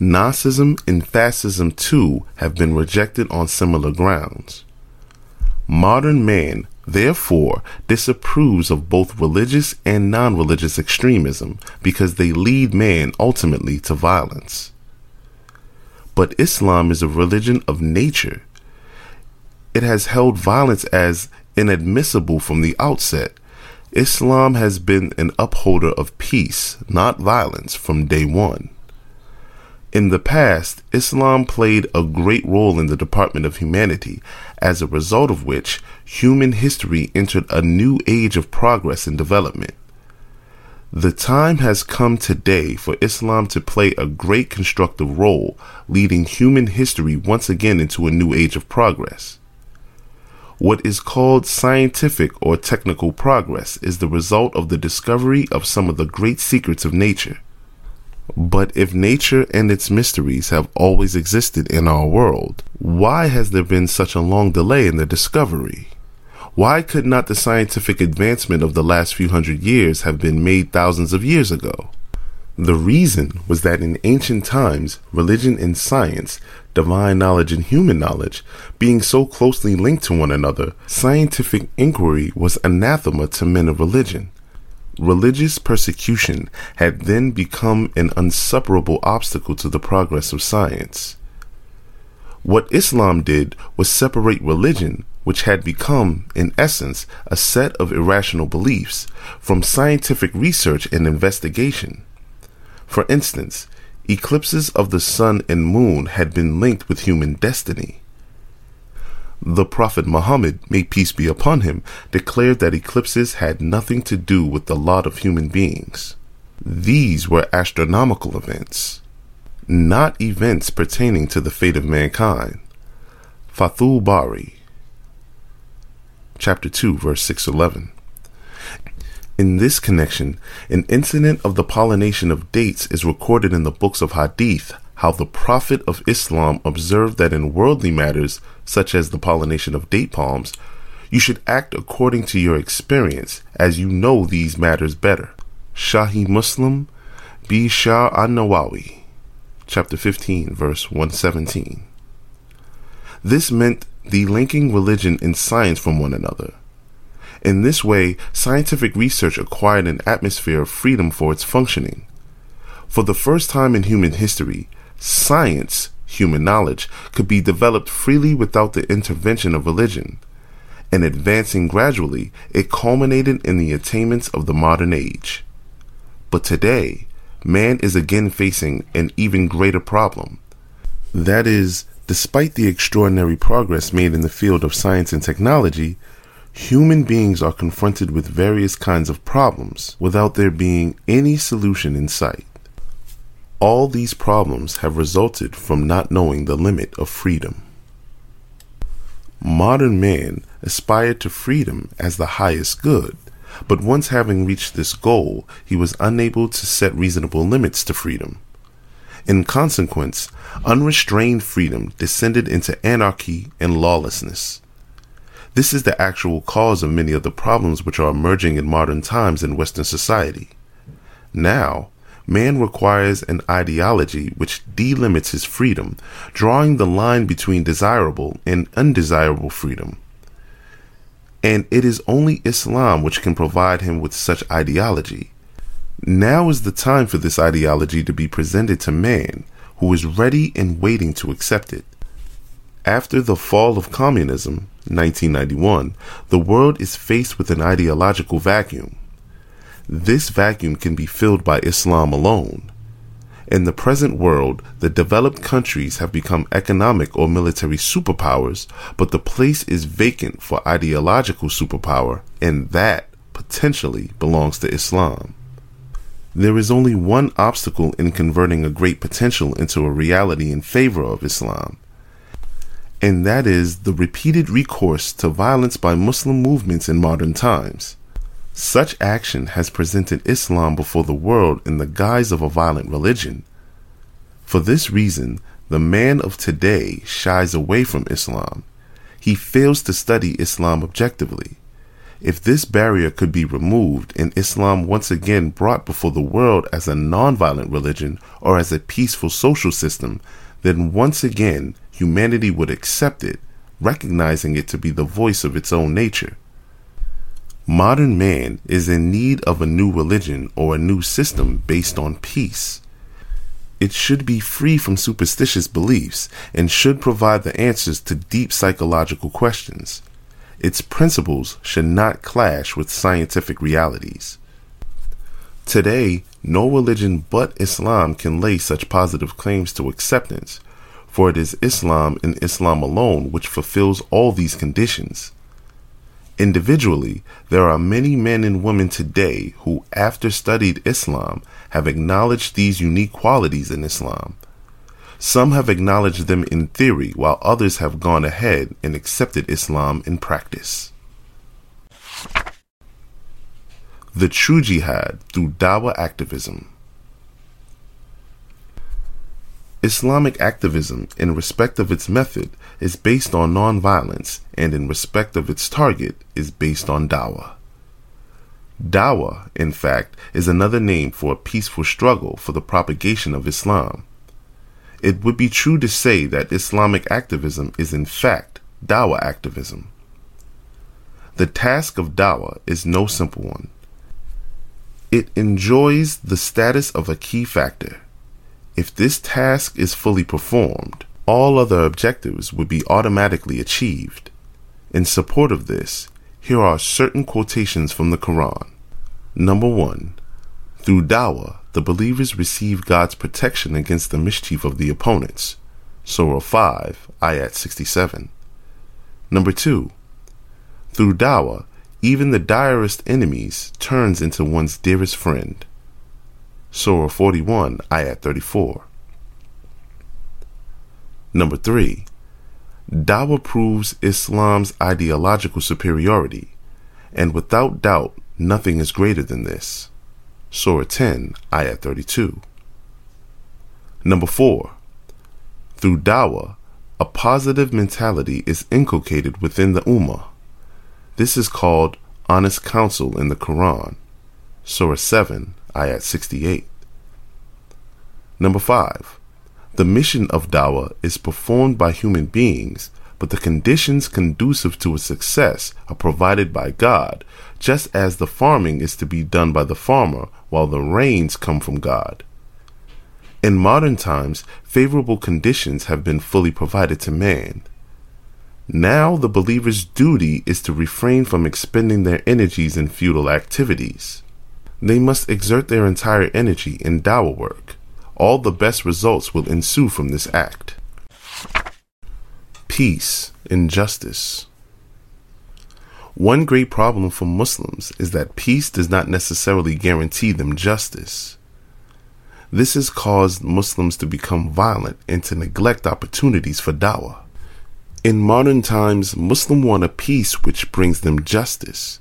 Speaker 1: Nazism and fascism, too, have been rejected on similar grounds. Modern man, therefore, disapproves of both religious and non religious extremism because they lead man ultimately to violence. But Islam is a religion of nature. It has held violence as inadmissible from the outset. Islam has been an upholder of peace, not violence, from day one. In the past, Islam played a great role in the Department of Humanity, as a result of which human history entered a new age of progress and development. The time has come today for Islam to play a great constructive role, leading human history once again into a new age of progress. What is called scientific or technical progress is the result of the discovery of some of the great secrets of nature. But if nature and its mysteries have always existed in our world, why has there been such a long delay in their discovery? Why could not the scientific advancement of the last few hundred years have been made thousands of years ago? The reason was that in ancient times, religion and science, divine knowledge and human knowledge, being so closely linked to one another, scientific inquiry was anathema to men of religion. Religious persecution had then become an insuperable obstacle to the progress of science. What Islam did was separate religion, which had become, in essence, a set of irrational beliefs, from scientific research and investigation. For instance, eclipses of the sun and moon had been linked with human destiny. The Prophet Muhammad, may peace be upon him, declared that eclipses had nothing to do with the lot of human beings. These were astronomical events, not events pertaining to the fate of mankind. Fathul Bari, chapter 2, verse 611. In this connection, an incident of the pollination of dates is recorded in the books of Hadith how the Prophet of Islam observed that in worldly matters, such as the pollination of date palms, you should act according to your experience, as you know these matters better. Sahih Muslim, bi Sharh an Nawawi, chapter 15, verse 117. This meant the linking religion and science from one another. In this way, scientific research acquired an atmosphere of freedom for its functioning. For the first time in human history, science, human knowledge, could be developed freely without the intervention of religion. And advancing gradually, it culminated in the attainments of the modern age. But today, man is again facing an even greater problem. That is, despite the extraordinary progress made in the field of science and technology, human beings are confronted with various kinds of problems without there being any solution in sight. All these problems have resulted from not knowing the limit of freedom. Modern man aspired to freedom as the highest good, but once having reached this goal, he was unable to set reasonable limits to freedom. In consequence, unrestrained freedom descended into anarchy and lawlessness. This is the actual cause of many of the problems which are emerging in modern times in Western society. Now, man requires an ideology which delimits his freedom, drawing the line between desirable and undesirable freedom. And it is only Islam which can provide him with such ideology. Now is the time for this ideology to be presented to man, who is ready and waiting to accept it. After the fall of communism, 1991, the world is faced with an ideological vacuum. This vacuum can be filled by Islam alone. In the present world, the developed countries have become economic or military superpowers, but the place is vacant for ideological superpower, and that potentially belongs to Islam. There is only one obstacle in converting a great potential into a reality in favor of Islam, and that is the repeated recourse to violence by Muslim movements in modern times. Such action has presented Islam before the world in the guise of a violent religion. For this reason, the man of today shies away from Islam. He fails to study Islam objectively. If this barrier could be removed and Islam once again brought before the world as a nonviolent religion or as a peaceful social system, then once again humanity would accept it, recognizing it to be the voice of its own nature. Modern man is in need of a new religion or a new system based on peace. It should be free from superstitious beliefs and should provide the answers to deep psychological questions. Its principles should not clash with scientific realities. Today, no religion but Islam can lay such positive claims to acceptance, for it is Islam and Islam alone which fulfills all these conditions. Individually, there are many men and women today who, after studied Islam, have acknowledged these unique qualities in Islam. Some have acknowledged them in theory, while others have gone ahead and accepted Islam in practice. The True Jihad through Dawah Activism Islamic activism, in respect of its method, is based on nonviolence, and in respect of its target, is based on dawah. Dawah, in fact, is another name for a peaceful struggle for the propagation of Islam. It would be true to say that Islamic activism is in fact dawah activism. The task of dawah is no simple one. It enjoys the status of a key factor if this task is fully performed, all other objectives would be automatically achieved. In support of this, here are certain quotations from the Quran. Number 1. Through dawah, the believers receive God's protection against the mischief of the opponents. Surah 5, Ayat 67. Number 2. Through dawah, even the direst enemies turns into one's dearest friend. Surah 41, Ayat 34. Number 3. Dawah proves Islam's ideological superiority, and without doubt, nothing is greater than this. Surah 10, Ayat 32. Number 4. Through Dawah, a positive mentality is inculcated within the Ummah. This is called honest counsel in the Quran. Surah 7, ayat 68. Number 5. The mission of dawah is performed by human beings, but the conditions conducive to its success are provided by God, just as the farming is to be done by the farmer while the rains come from God. In modern times, favorable conditions have been fully provided to man. Now the believer's duty is to refrain from expending their energies in futile activities. They must exert their entire energy in Dawa work. All the best results will ensue from this act. Peace in justice. One great problem for Muslims is that peace does not necessarily guarantee them justice. This has caused Muslims to become violent and to neglect opportunities for dawah. In modern times, Muslims want a peace which brings them justice.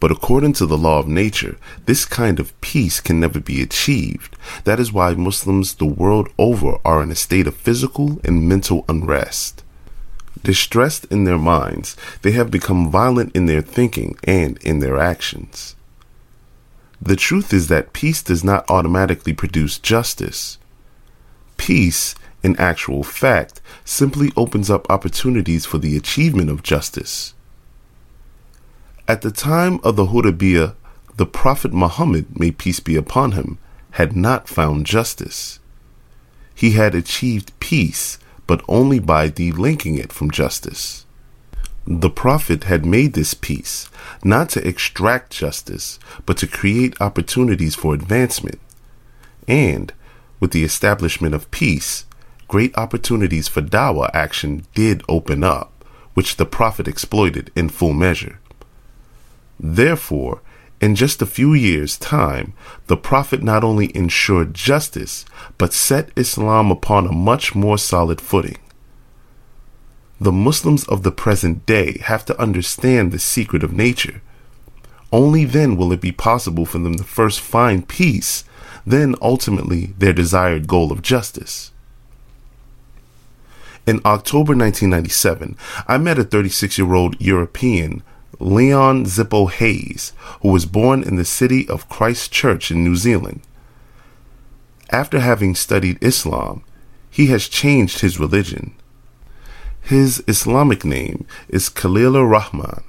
Speaker 1: But according to the law of nature, this kind of peace can never be achieved. That is why Muslims the world over are in a state of physical and mental unrest. Distressed in their minds, they have become violent in their thinking and in their actions. The truth is that peace does not automatically produce justice. Peace, in actual fact, simply opens up opportunities for the achievement of justice. At the time of the Hudaybiyah, the Prophet Muhammad, may peace be upon him, had not found justice. He had achieved peace, but only by delinking it from justice. The Prophet had made this peace not to extract justice, but to create opportunities for advancement. And, with the establishment of peace, great opportunities for dawah action did open up, which the Prophet exploited in full measure. Therefore, in just a few years' time, the Prophet not only ensured justice, but set Islam upon a much more solid footing. The Muslims of the present day have to understand the secret of nature. Only then will it be possible for them to first find peace, then ultimately their desired goal of justice. In October 1997, I met a 36 year old European, Leon Zippo Hayes, who was born in the city of Christchurch in New Zealand. After having studied Islam, he has changed his religion. His Islamic name is Khalilur Rahman.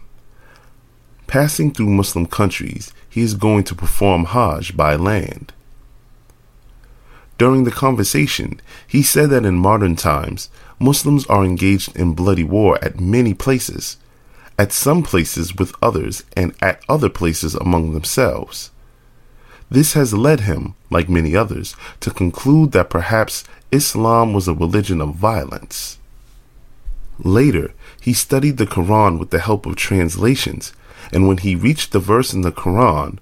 Speaker 1: Passing through Muslim countries, he is going to perform Hajj by land. During the conversation, he said that in modern times, Muslims are engaged in bloody war at many places, at some places with others, and at other places among themselves. This has led him, like many others, to conclude that perhaps Islam was a religion of violence. Later, he studied the Quran with the help of translations, and when he reached the verse in the Quran,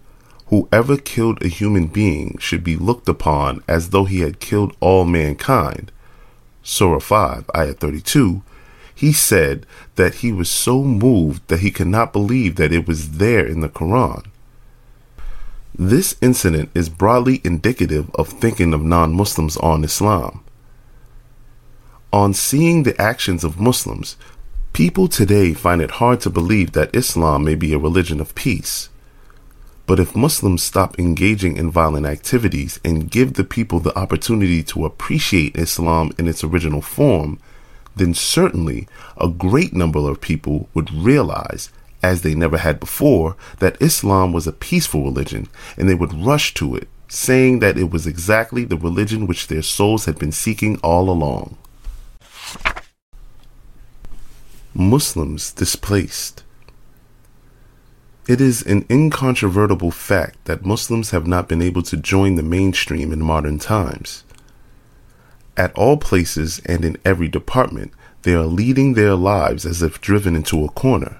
Speaker 1: whoever killed a human being should be looked upon as though he had killed all mankind, Surah 5, Ayah 32, he said that he was so moved that he could not believe that it was there in the Quran. This incident is broadly indicative of thinking of non Muslims on Islam. On seeing the actions of Muslims, people today find it hard to believe that Islam may be a religion of peace. But if Muslims stop engaging in violent activities and give the people the opportunity to appreciate Islam in its original form, then certainly a great number of people would realize, as they never had before, that Islam was a peaceful religion and they would rush to it, saying that it was exactly the religion which their souls had been seeking all along. Muslims displaced. It is an incontrovertible fact that Muslims have not been able to join the mainstream in modern times. At all places and in every department, they are leading their lives as if driven into a corner.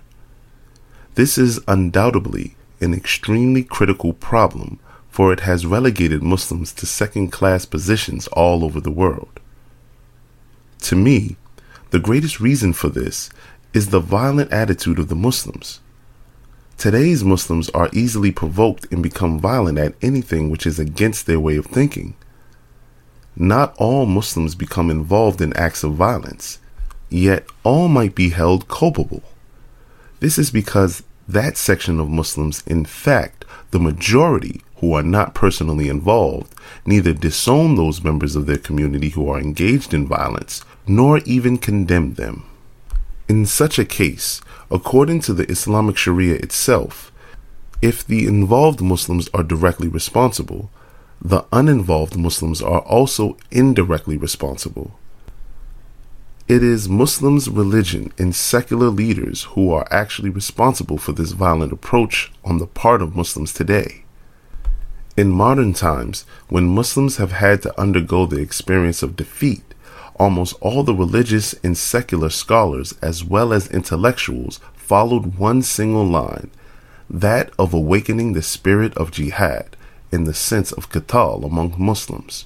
Speaker 1: This is undoubtedly an extremely critical problem, for it has relegated Muslims to second class positions all over the world. To me, the greatest reason for this is the violent attitude of the Muslims. Today's Muslims are easily provoked and become violent at anything which is against their way of thinking. Not all Muslims become involved in acts of violence, yet all might be held culpable. This is because that section of Muslims, in fact, the majority who are not personally involved, neither disown those members of their community who are engaged in violence, nor even condemn them. In such a case, according to the Islamic Sharia itself, if the involved Muslims are directly responsible, the uninvolved Muslims are also indirectly responsible. It is Muslims' religion and secular leaders who are actually responsible for this violent approach on the part of Muslims today. In modern times, when Muslims have had to undergo the experience of defeat, almost all the religious and secular scholars, as well as intellectuals, followed one single line that of awakening the spirit of jihad in the sense of qital among Muslims.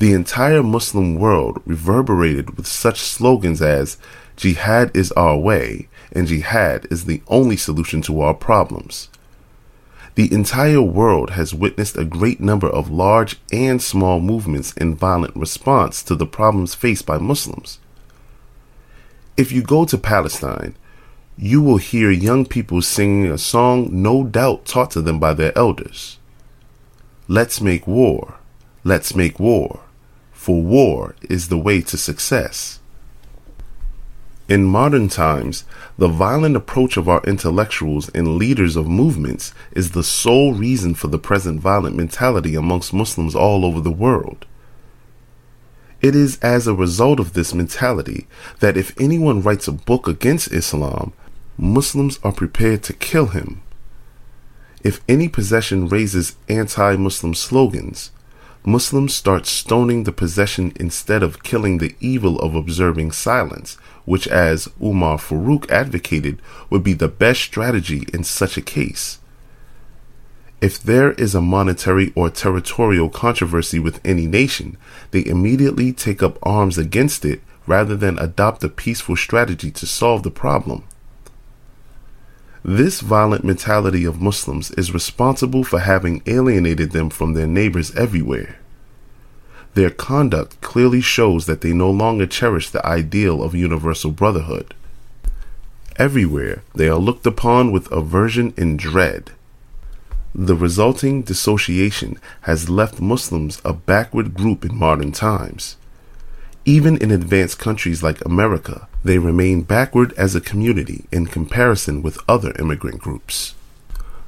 Speaker 1: The entire Muslim world reverberated with such slogans as Jihad is our way and Jihad is the only solution to our problems. The entire world has witnessed a great number of large and small movements in violent response to the problems faced by Muslims. If you go to Palestine, you will hear young people singing a song no doubt taught to them by their elders. Let's make war. Let's make war for war is the way to success. In modern times, the violent approach of our intellectuals and leaders of movements is the sole reason for the present violent mentality amongst Muslims all over the world. It is as a result of this mentality that if anyone writes a book against Islam, Muslims are prepared to kill him. If any possession raises anti Muslim slogans, Muslims start stoning the possession instead of killing the evil of observing silence, which, as Umar Farouk advocated, would be the best strategy in such a case. If there is a monetary or territorial controversy with any nation, they immediately take up arms against it rather than adopt a peaceful strategy to solve the problem. This violent mentality of Muslims is responsible for having alienated them from their neighbors everywhere. Their conduct clearly shows that they no longer cherish the ideal of universal brotherhood. Everywhere, they are looked upon with aversion and dread. The resulting dissociation has left Muslims a backward group in modern times. Even in advanced countries like America, they remain backward as a community in comparison with other immigrant groups.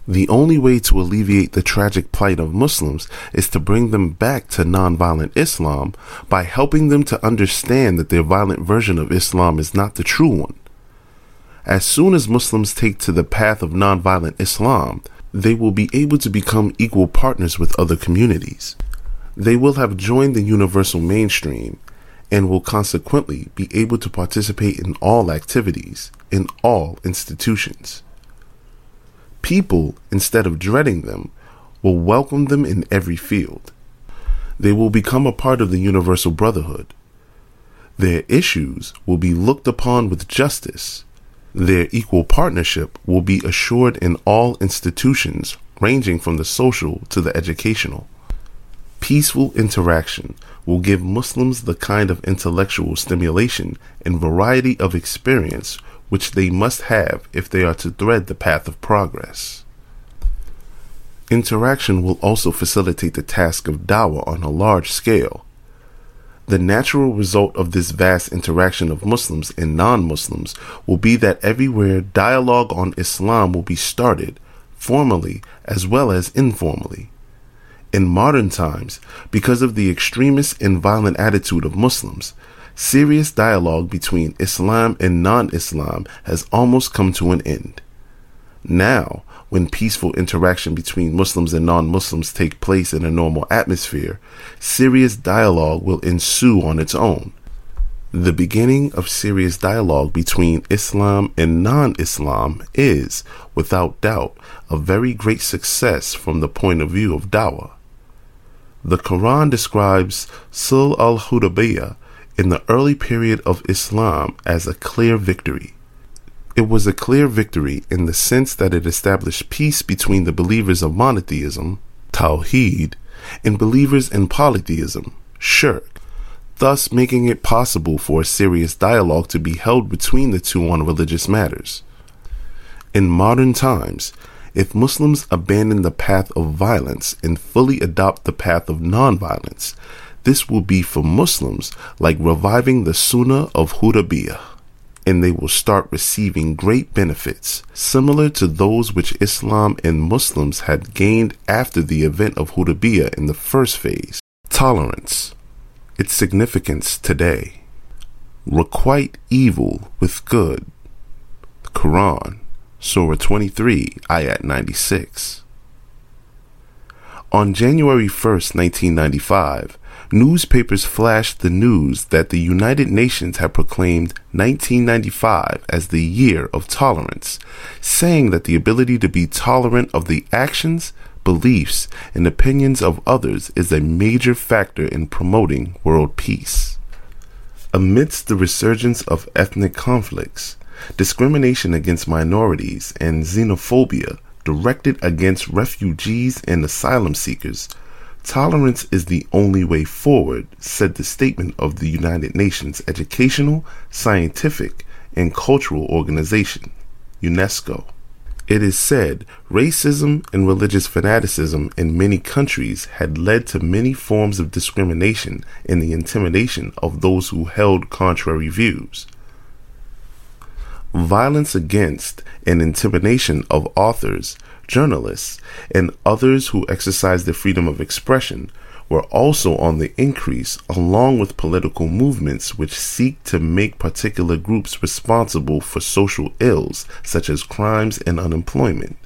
Speaker 1: The only way to alleviate the tragic plight of Muslims is to bring them back to nonviolent Islam by helping them to understand that their violent version of Islam is not the true one. As soon as Muslims take to the path of nonviolent Islam, they will be able to become equal partners with other communities. They will have joined the universal mainstream and will consequently be able to participate in all activities, in all institutions. People, instead of dreading them, will welcome them in every field. They will become a part of the universal brotherhood. Their issues will be looked upon with justice. Their equal partnership will be assured in all institutions, ranging from the social to the educational. Peaceful interaction will give Muslims the kind of intellectual stimulation and variety of experience which they must have if they are to thread the path of progress. Interaction will also facilitate the task of dawah on a large scale. The natural result of this vast interaction of Muslims and non Muslims will be that everywhere dialogue on Islam will be started, formally as well as informally. In modern times, because of the extremist and violent attitude of Muslims, serious dialogue between Islam and non Islam has almost come to an end. Now, when peaceful interaction between Muslims and non Muslims take place in a normal atmosphere, serious dialogue will ensue on its own. The beginning of serious dialogue between Islam and non Islam is, without doubt, a very great success from the point of view of dawah. The Quran describes Sulh al Hudaybiyah in the early period of Islam as a clear victory. It was a clear victory in the sense that it established peace between the believers of monotheism, Tawheed, and believers in polytheism, Shirk, thus making it possible for a serious dialogue to be held between the two on religious matters. In modern times, if Muslims abandon the path of violence and fully adopt the path of nonviolence, this will be for Muslims like reviving the Sunnah of Hudaybiyah. and they will start receiving great benefits, similar to those which Islam and Muslims had gained after the event of Hudaybiyah in the first phase. Tolerance. Its significance today. Requite evil with good. Quran, Surah 23, Ayat 96. On January 1st, 1995, newspapers flashed the news that the United Nations had proclaimed 1995 as the year of tolerance, saying that the ability to be tolerant of the actions, beliefs, and opinions of others is a major factor in promoting world peace. Amidst the resurgence of ethnic conflicts, discrimination against minorities, and xenophobia directed against refugees and asylum seekers, Tolerance is the only way forward, said the statement of the United Nations Educational, Scientific, and Cultural Organization, UNESCO. It is said racism and religious fanaticism in many countries had led to many forms of discrimination and the intimidation of those who held contrary views. Violence against and intimidation of authors, journalists, and others who exercise the freedom of expression were also on the increase, along with political movements which seek to make particular groups responsible for social ills such as crimes and unemployment.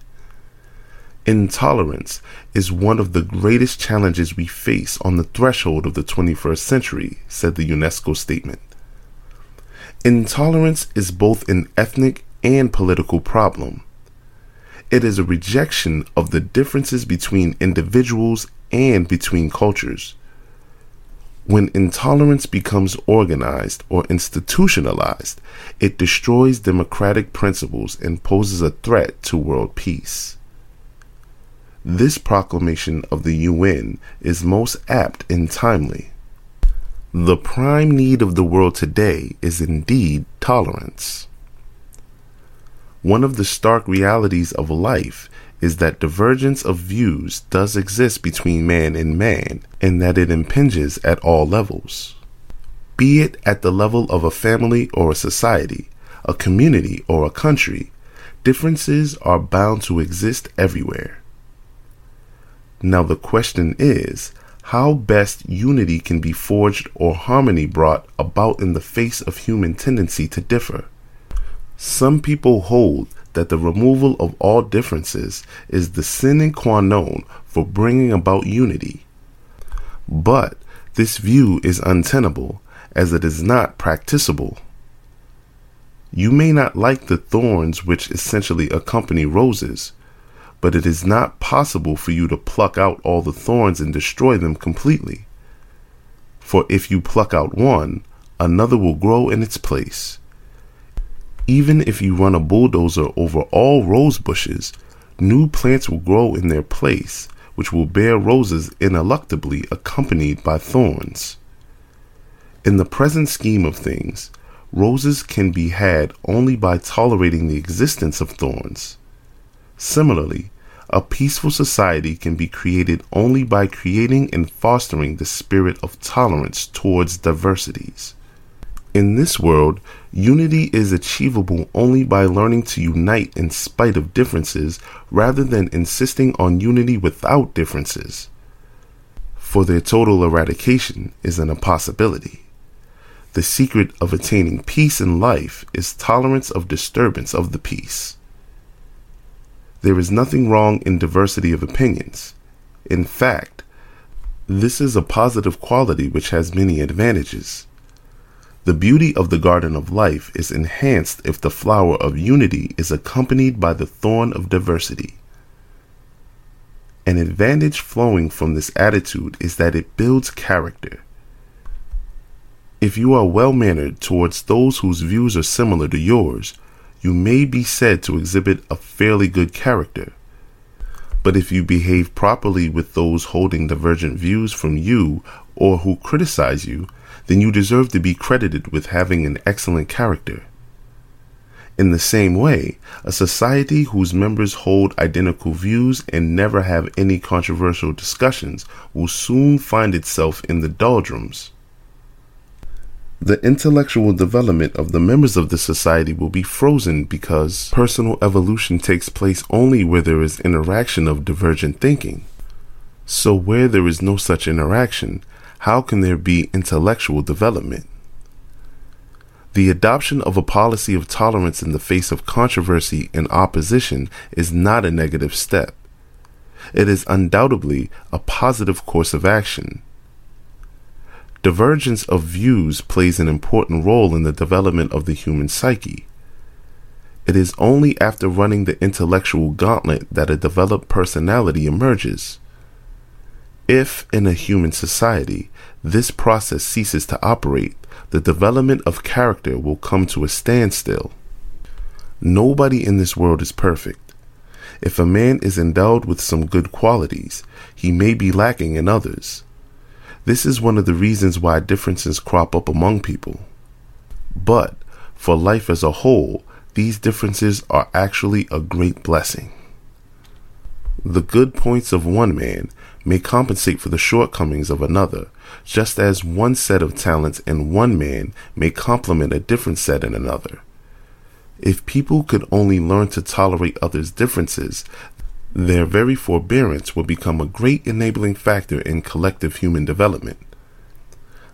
Speaker 1: Intolerance is one of the greatest challenges we face on the threshold of the 21st century, said the UNESCO statement. Intolerance is both an ethnic and political problem. It is a rejection of the differences between individuals and between cultures. When intolerance becomes organized or institutionalized, it destroys democratic principles and poses a threat to world peace. This proclamation of the UN is most apt and timely. The prime need of the world today is indeed tolerance. One of the stark realities of life is that divergence of views does exist between man and man, and that it impinges at all levels. Be it at the level of a family or a society, a community or a country, differences are bound to exist everywhere. Now, the question is how best unity can be forged or harmony brought about in the face of human tendency to differ. Some people hold that the removal of all differences is the sine qua non for bringing about unity. But this view is untenable as it is not practicable. You may not like the thorns which essentially accompany roses, but it is not possible for you to pluck out all the thorns and destroy them completely. For if you pluck out one, another will grow in its place. Even if you run a bulldozer over all rose bushes, new plants will grow in their place, which will bear roses ineluctably accompanied by thorns. In the present scheme of things, roses can be had only by tolerating the existence of thorns. Similarly, a peaceful society can be created only by creating and fostering the spirit of tolerance towards diversities. In this world, unity is achievable only by learning to unite in spite of differences rather than insisting on unity without differences. For their total eradication is an impossibility. The secret of attaining peace in life is tolerance of disturbance of the peace. There is nothing wrong in diversity of opinions. In fact, this is a positive quality which has many advantages. The beauty of the garden of life is enhanced if the flower of unity is accompanied by the thorn of diversity. An advantage flowing from this attitude is that it builds character. If you are well mannered towards those whose views are similar to yours, you may be said to exhibit a fairly good character. But if you behave properly with those holding divergent views from you or who criticize you, then you deserve to be credited with having an excellent character. In the same way, a society whose members hold identical views and never have any controversial discussions will soon find itself in the doldrums. The intellectual development of the members of the society will be frozen because personal evolution takes place only where there is interaction of divergent thinking. So, where there is no such interaction, how can there be intellectual development? The adoption of a policy of tolerance in the face of controversy and opposition is not a negative step. It is undoubtedly a positive course of action. Divergence of views plays an important role in the development of the human psyche. It is only after running the intellectual gauntlet that a developed personality emerges. If, in a human society, this process ceases to operate, the development of character will come to a standstill. Nobody in this world is perfect. If a man is endowed with some good qualities, he may be lacking in others. This is one of the reasons why differences crop up among people. But for life as a whole, these differences are actually a great blessing. The good points of one man may compensate for the shortcomings of another, just as one set of talents in one man may complement a different set in another. If people could only learn to tolerate others' differences, their very forbearance will become a great enabling factor in collective human development.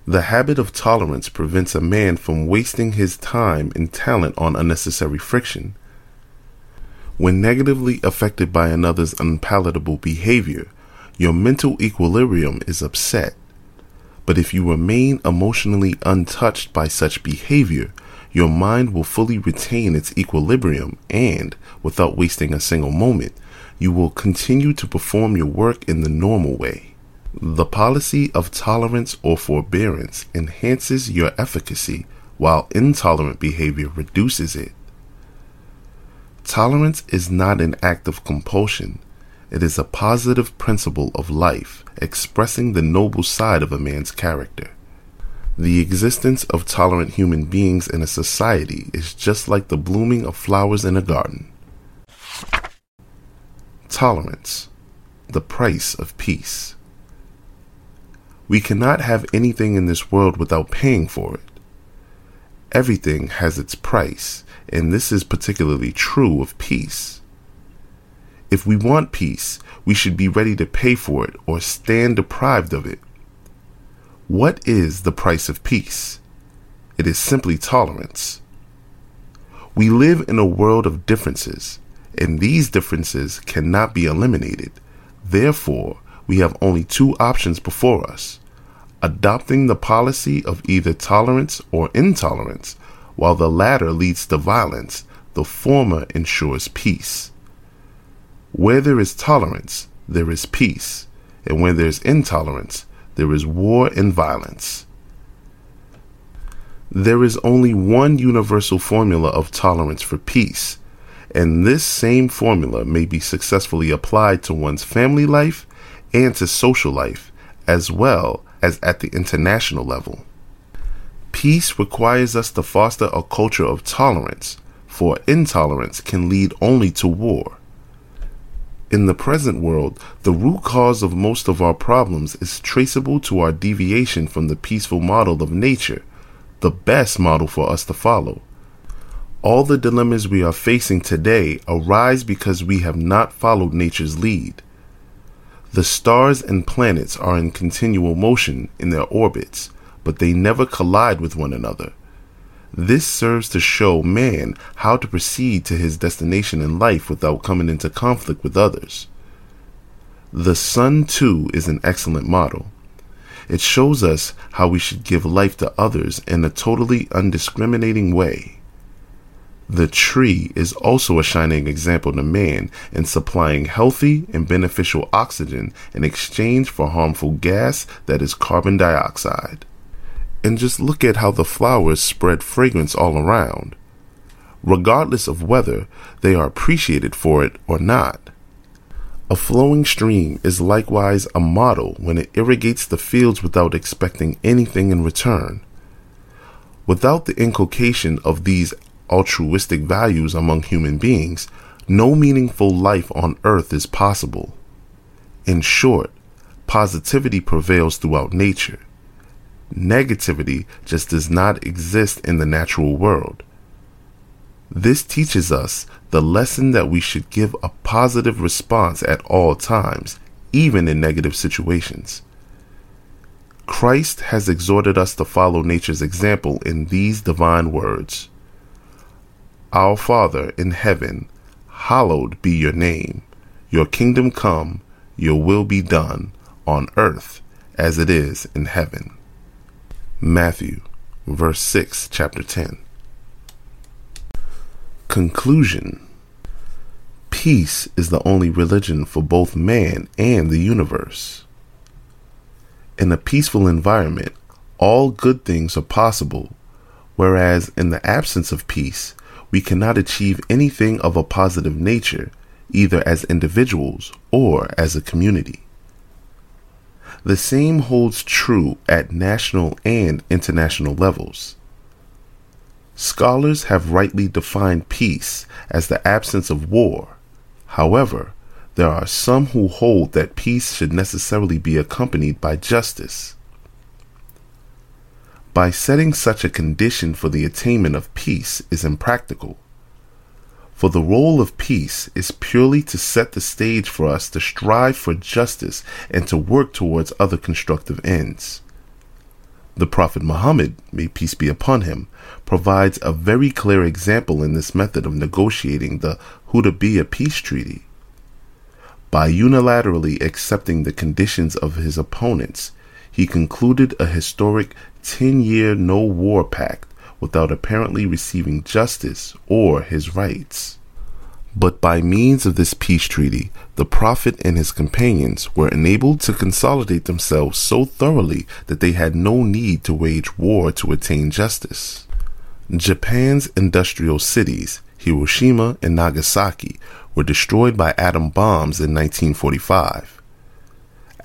Speaker 1: The habit of tolerance prevents a man from wasting his time and talent on unnecessary friction when negatively affected by another's unpalatable behavior, your mental equilibrium is upset. But if you remain emotionally untouched by such behavior, your mind will fully retain its equilibrium and, without wasting a single moment, you will continue to perform your work in the normal way. The policy of tolerance or forbearance enhances your efficacy, while intolerant behavior reduces it. Tolerance is not an act of compulsion. It is a positive principle of life, expressing the noble side of a man's character. The existence of tolerant human beings in a society is just like the blooming of flowers in a garden. Tolerance, the price of peace. We cannot have anything in this world without paying for it. Everything has its price, and this is particularly true of peace. If we want peace, we should be ready to pay for it or stand deprived of it. What is the price of peace? It is simply tolerance. We live in a world of differences, and these differences cannot be eliminated. Therefore, we have only two options before us adopting the policy of either tolerance or intolerance while the latter leads to violence, the former ensures peace. Where there is tolerance, there is peace, and where there is intolerance, there is war and violence. There is only one universal formula of tolerance for peace, and this same formula may be successfully applied to one's family life and to social life, as well as at the international level. Peace requires us to foster a culture of tolerance, for intolerance can lead only to war. In the present world, the root cause of most of our problems is traceable to our deviation from the peaceful model of nature, the best model for us to follow. All the dilemmas we are facing today arise because we have not followed nature's lead. The stars and planets are in continual motion in their orbits, but they never collide with one another. This serves to show man how to proceed to his destination in life without coming into conflict with others. The sun, too, is an excellent model. It shows us how we should give life to others in a totally undiscriminating way. The tree is also a shining example to man in supplying healthy and beneficial oxygen in exchange for harmful gas that is carbon dioxide and just look at how the flowers spread fragrance all around. Regardless of whether they are appreciated for it or not. A flowing stream is likewise a model when it irrigates the fields without expecting anything in return. Without the inculcation of these altruistic values among human beings, no meaningful life on earth is possible. In short, positivity prevails throughout nature. Negativity just does not exist in the natural world. This teaches us the lesson that we should give a positive response at all times, even in negative situations. Christ has exhorted us to follow nature's example in these divine words Our Father in heaven, hallowed be your name. Your kingdom come, your will be done, on earth as it is in heaven. Matthew, verse 6, chapter 10. Conclusion Peace is the only religion for both man and the universe. In a peaceful environment, all good things are possible, whereas in the absence of peace, we cannot achieve anything of a positive nature, either as individuals or as a community. The same holds true at national and international levels. Scholars have rightly defined peace as the absence of war. However, there are some who hold that peace should necessarily be accompanied by justice. By setting such a condition for the attainment of peace is impractical. For the role of peace is purely to set the stage for us to strive for justice and to work towards other constructive ends. The Prophet Muhammad, may peace be upon him, provides a very clear example in this method of negotiating the Hudaybiyah peace treaty. By unilaterally accepting the conditions of his opponents, he concluded a historic 10 year no war pact without apparently receiving justice or his rights. But by means of this peace treaty, the Prophet and his companions were enabled to consolidate themselves so thoroughly that they had no need to wage war to attain justice. Japan's industrial cities, Hiroshima and Nagasaki, were destroyed by atom bombs in 1945.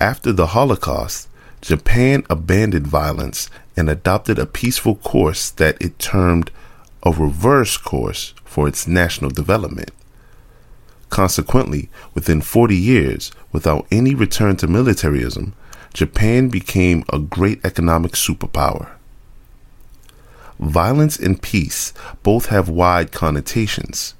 Speaker 1: After the Holocaust, Japan abandoned violence and adopted a peaceful course that it termed a reverse course for its national development. Consequently, within 40 years, without any return to militarism, Japan became a great economic superpower. Violence and peace both have wide connotations.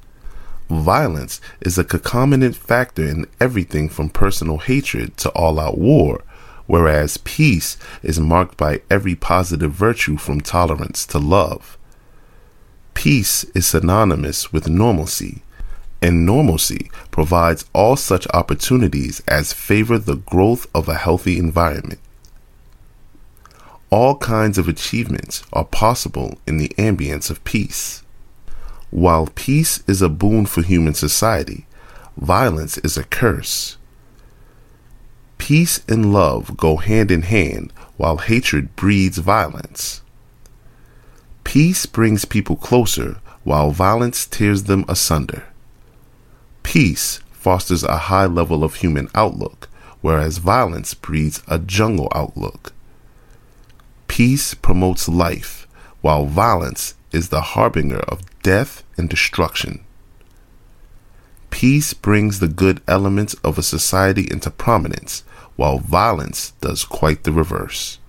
Speaker 1: Violence is a concomitant factor in everything from personal hatred to all out war whereas peace is marked by every positive virtue from tolerance to love. Peace is synonymous with normalcy, and normalcy provides all such opportunities as favor the growth of a healthy environment. All kinds of achievements are possible in the ambience of peace. While peace is a boon for human society, violence is a curse. Peace and love go hand in hand while hatred breeds violence. Peace brings people closer while violence tears them asunder. Peace fosters a high level of human outlook, whereas violence breeds a jungle outlook. Peace promotes life, while violence is the harbinger of death and destruction. Peace brings the good elements of a society into prominence, while violence does quite the reverse.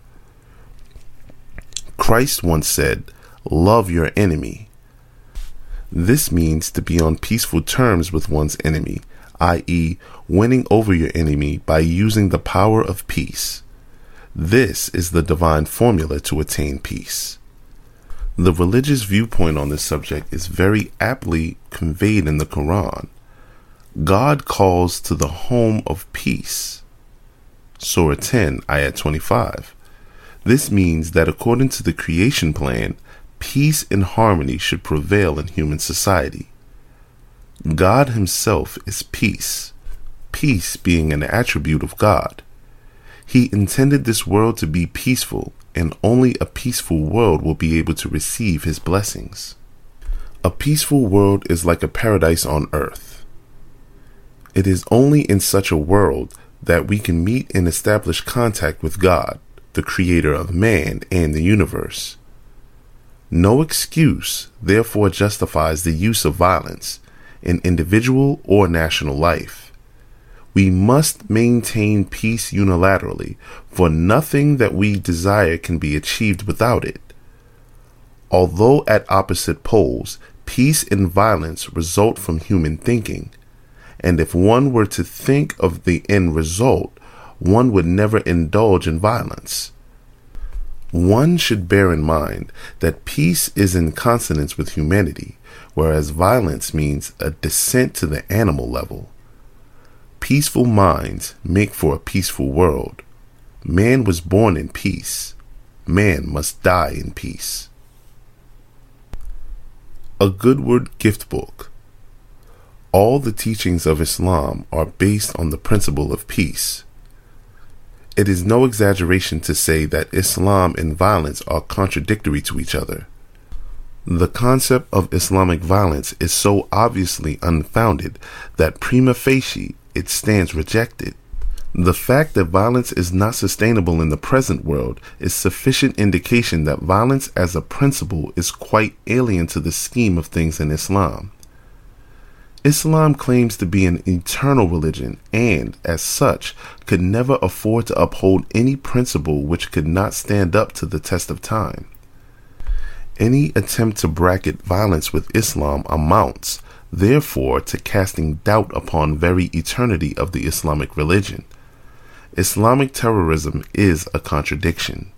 Speaker 1: Christ once said, Love your enemy. This means to be on peaceful terms with one's enemy, i.e., winning over your enemy by using the power of peace. This is the divine formula to attain peace. The religious viewpoint on this subject is very aptly conveyed in the Quran. God calls to the home of peace. Surah 10, Ayat 25. This means that according to the creation plan, peace and harmony should prevail in human society. God Himself is peace, peace being an attribute of God. He intended this world to be peaceful, and only a peaceful world will be able to receive His blessings. A peaceful world is like a paradise on earth. It is only in such a world that we can meet and establish contact with God, the creator of man and the universe. No excuse, therefore, justifies the use of violence in individual or national life. We must maintain peace unilaterally, for nothing that we desire can be achieved without it. Although at opposite poles, peace and violence result from human thinking, and if one were to think of the end result, one would never indulge in violence. One should bear in mind that peace is in consonance with humanity, whereas violence means a descent to the animal level. Peaceful minds make for a peaceful world. Man was born in peace. Man must die in peace. A Goodword Gift Book. All the teachings of Islam are based on the principle of peace. It is no exaggeration to say that Islam and violence are contradictory to each other. The concept of Islamic violence is so obviously unfounded that prima facie it stands rejected. The fact that violence is not sustainable in the present world is sufficient indication that violence as a principle is quite alien to the scheme of things in Islam. Islam claims to be an eternal religion and, as such, could never afford to uphold any principle which could not stand up to the test of time. Any attempt to bracket violence with Islam amounts, therefore, to casting doubt upon very eternity of the Islamic religion. Islamic terrorism is a contradiction.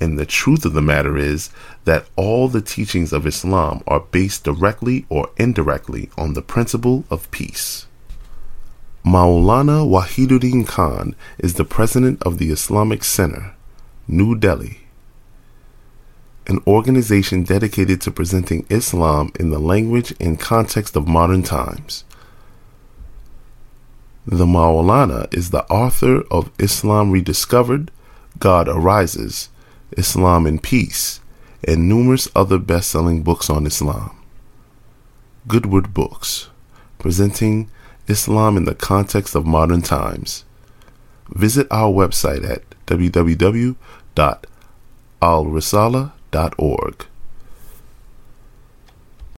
Speaker 1: And the truth of the matter is that all the teachings of Islam are based directly or indirectly on the principle of peace. Maulana Wahiduddin Khan is the president of the Islamic Center, New Delhi an organization dedicated to presenting Islam in the language and context of modern times. The Maulana is the author of Islam Rediscovered, God Arises, Islam in Peace, and numerous other best selling books on Islam. Goodword Books, presenting Islam in the context of modern times. Visit our website at www.alrisala.com org.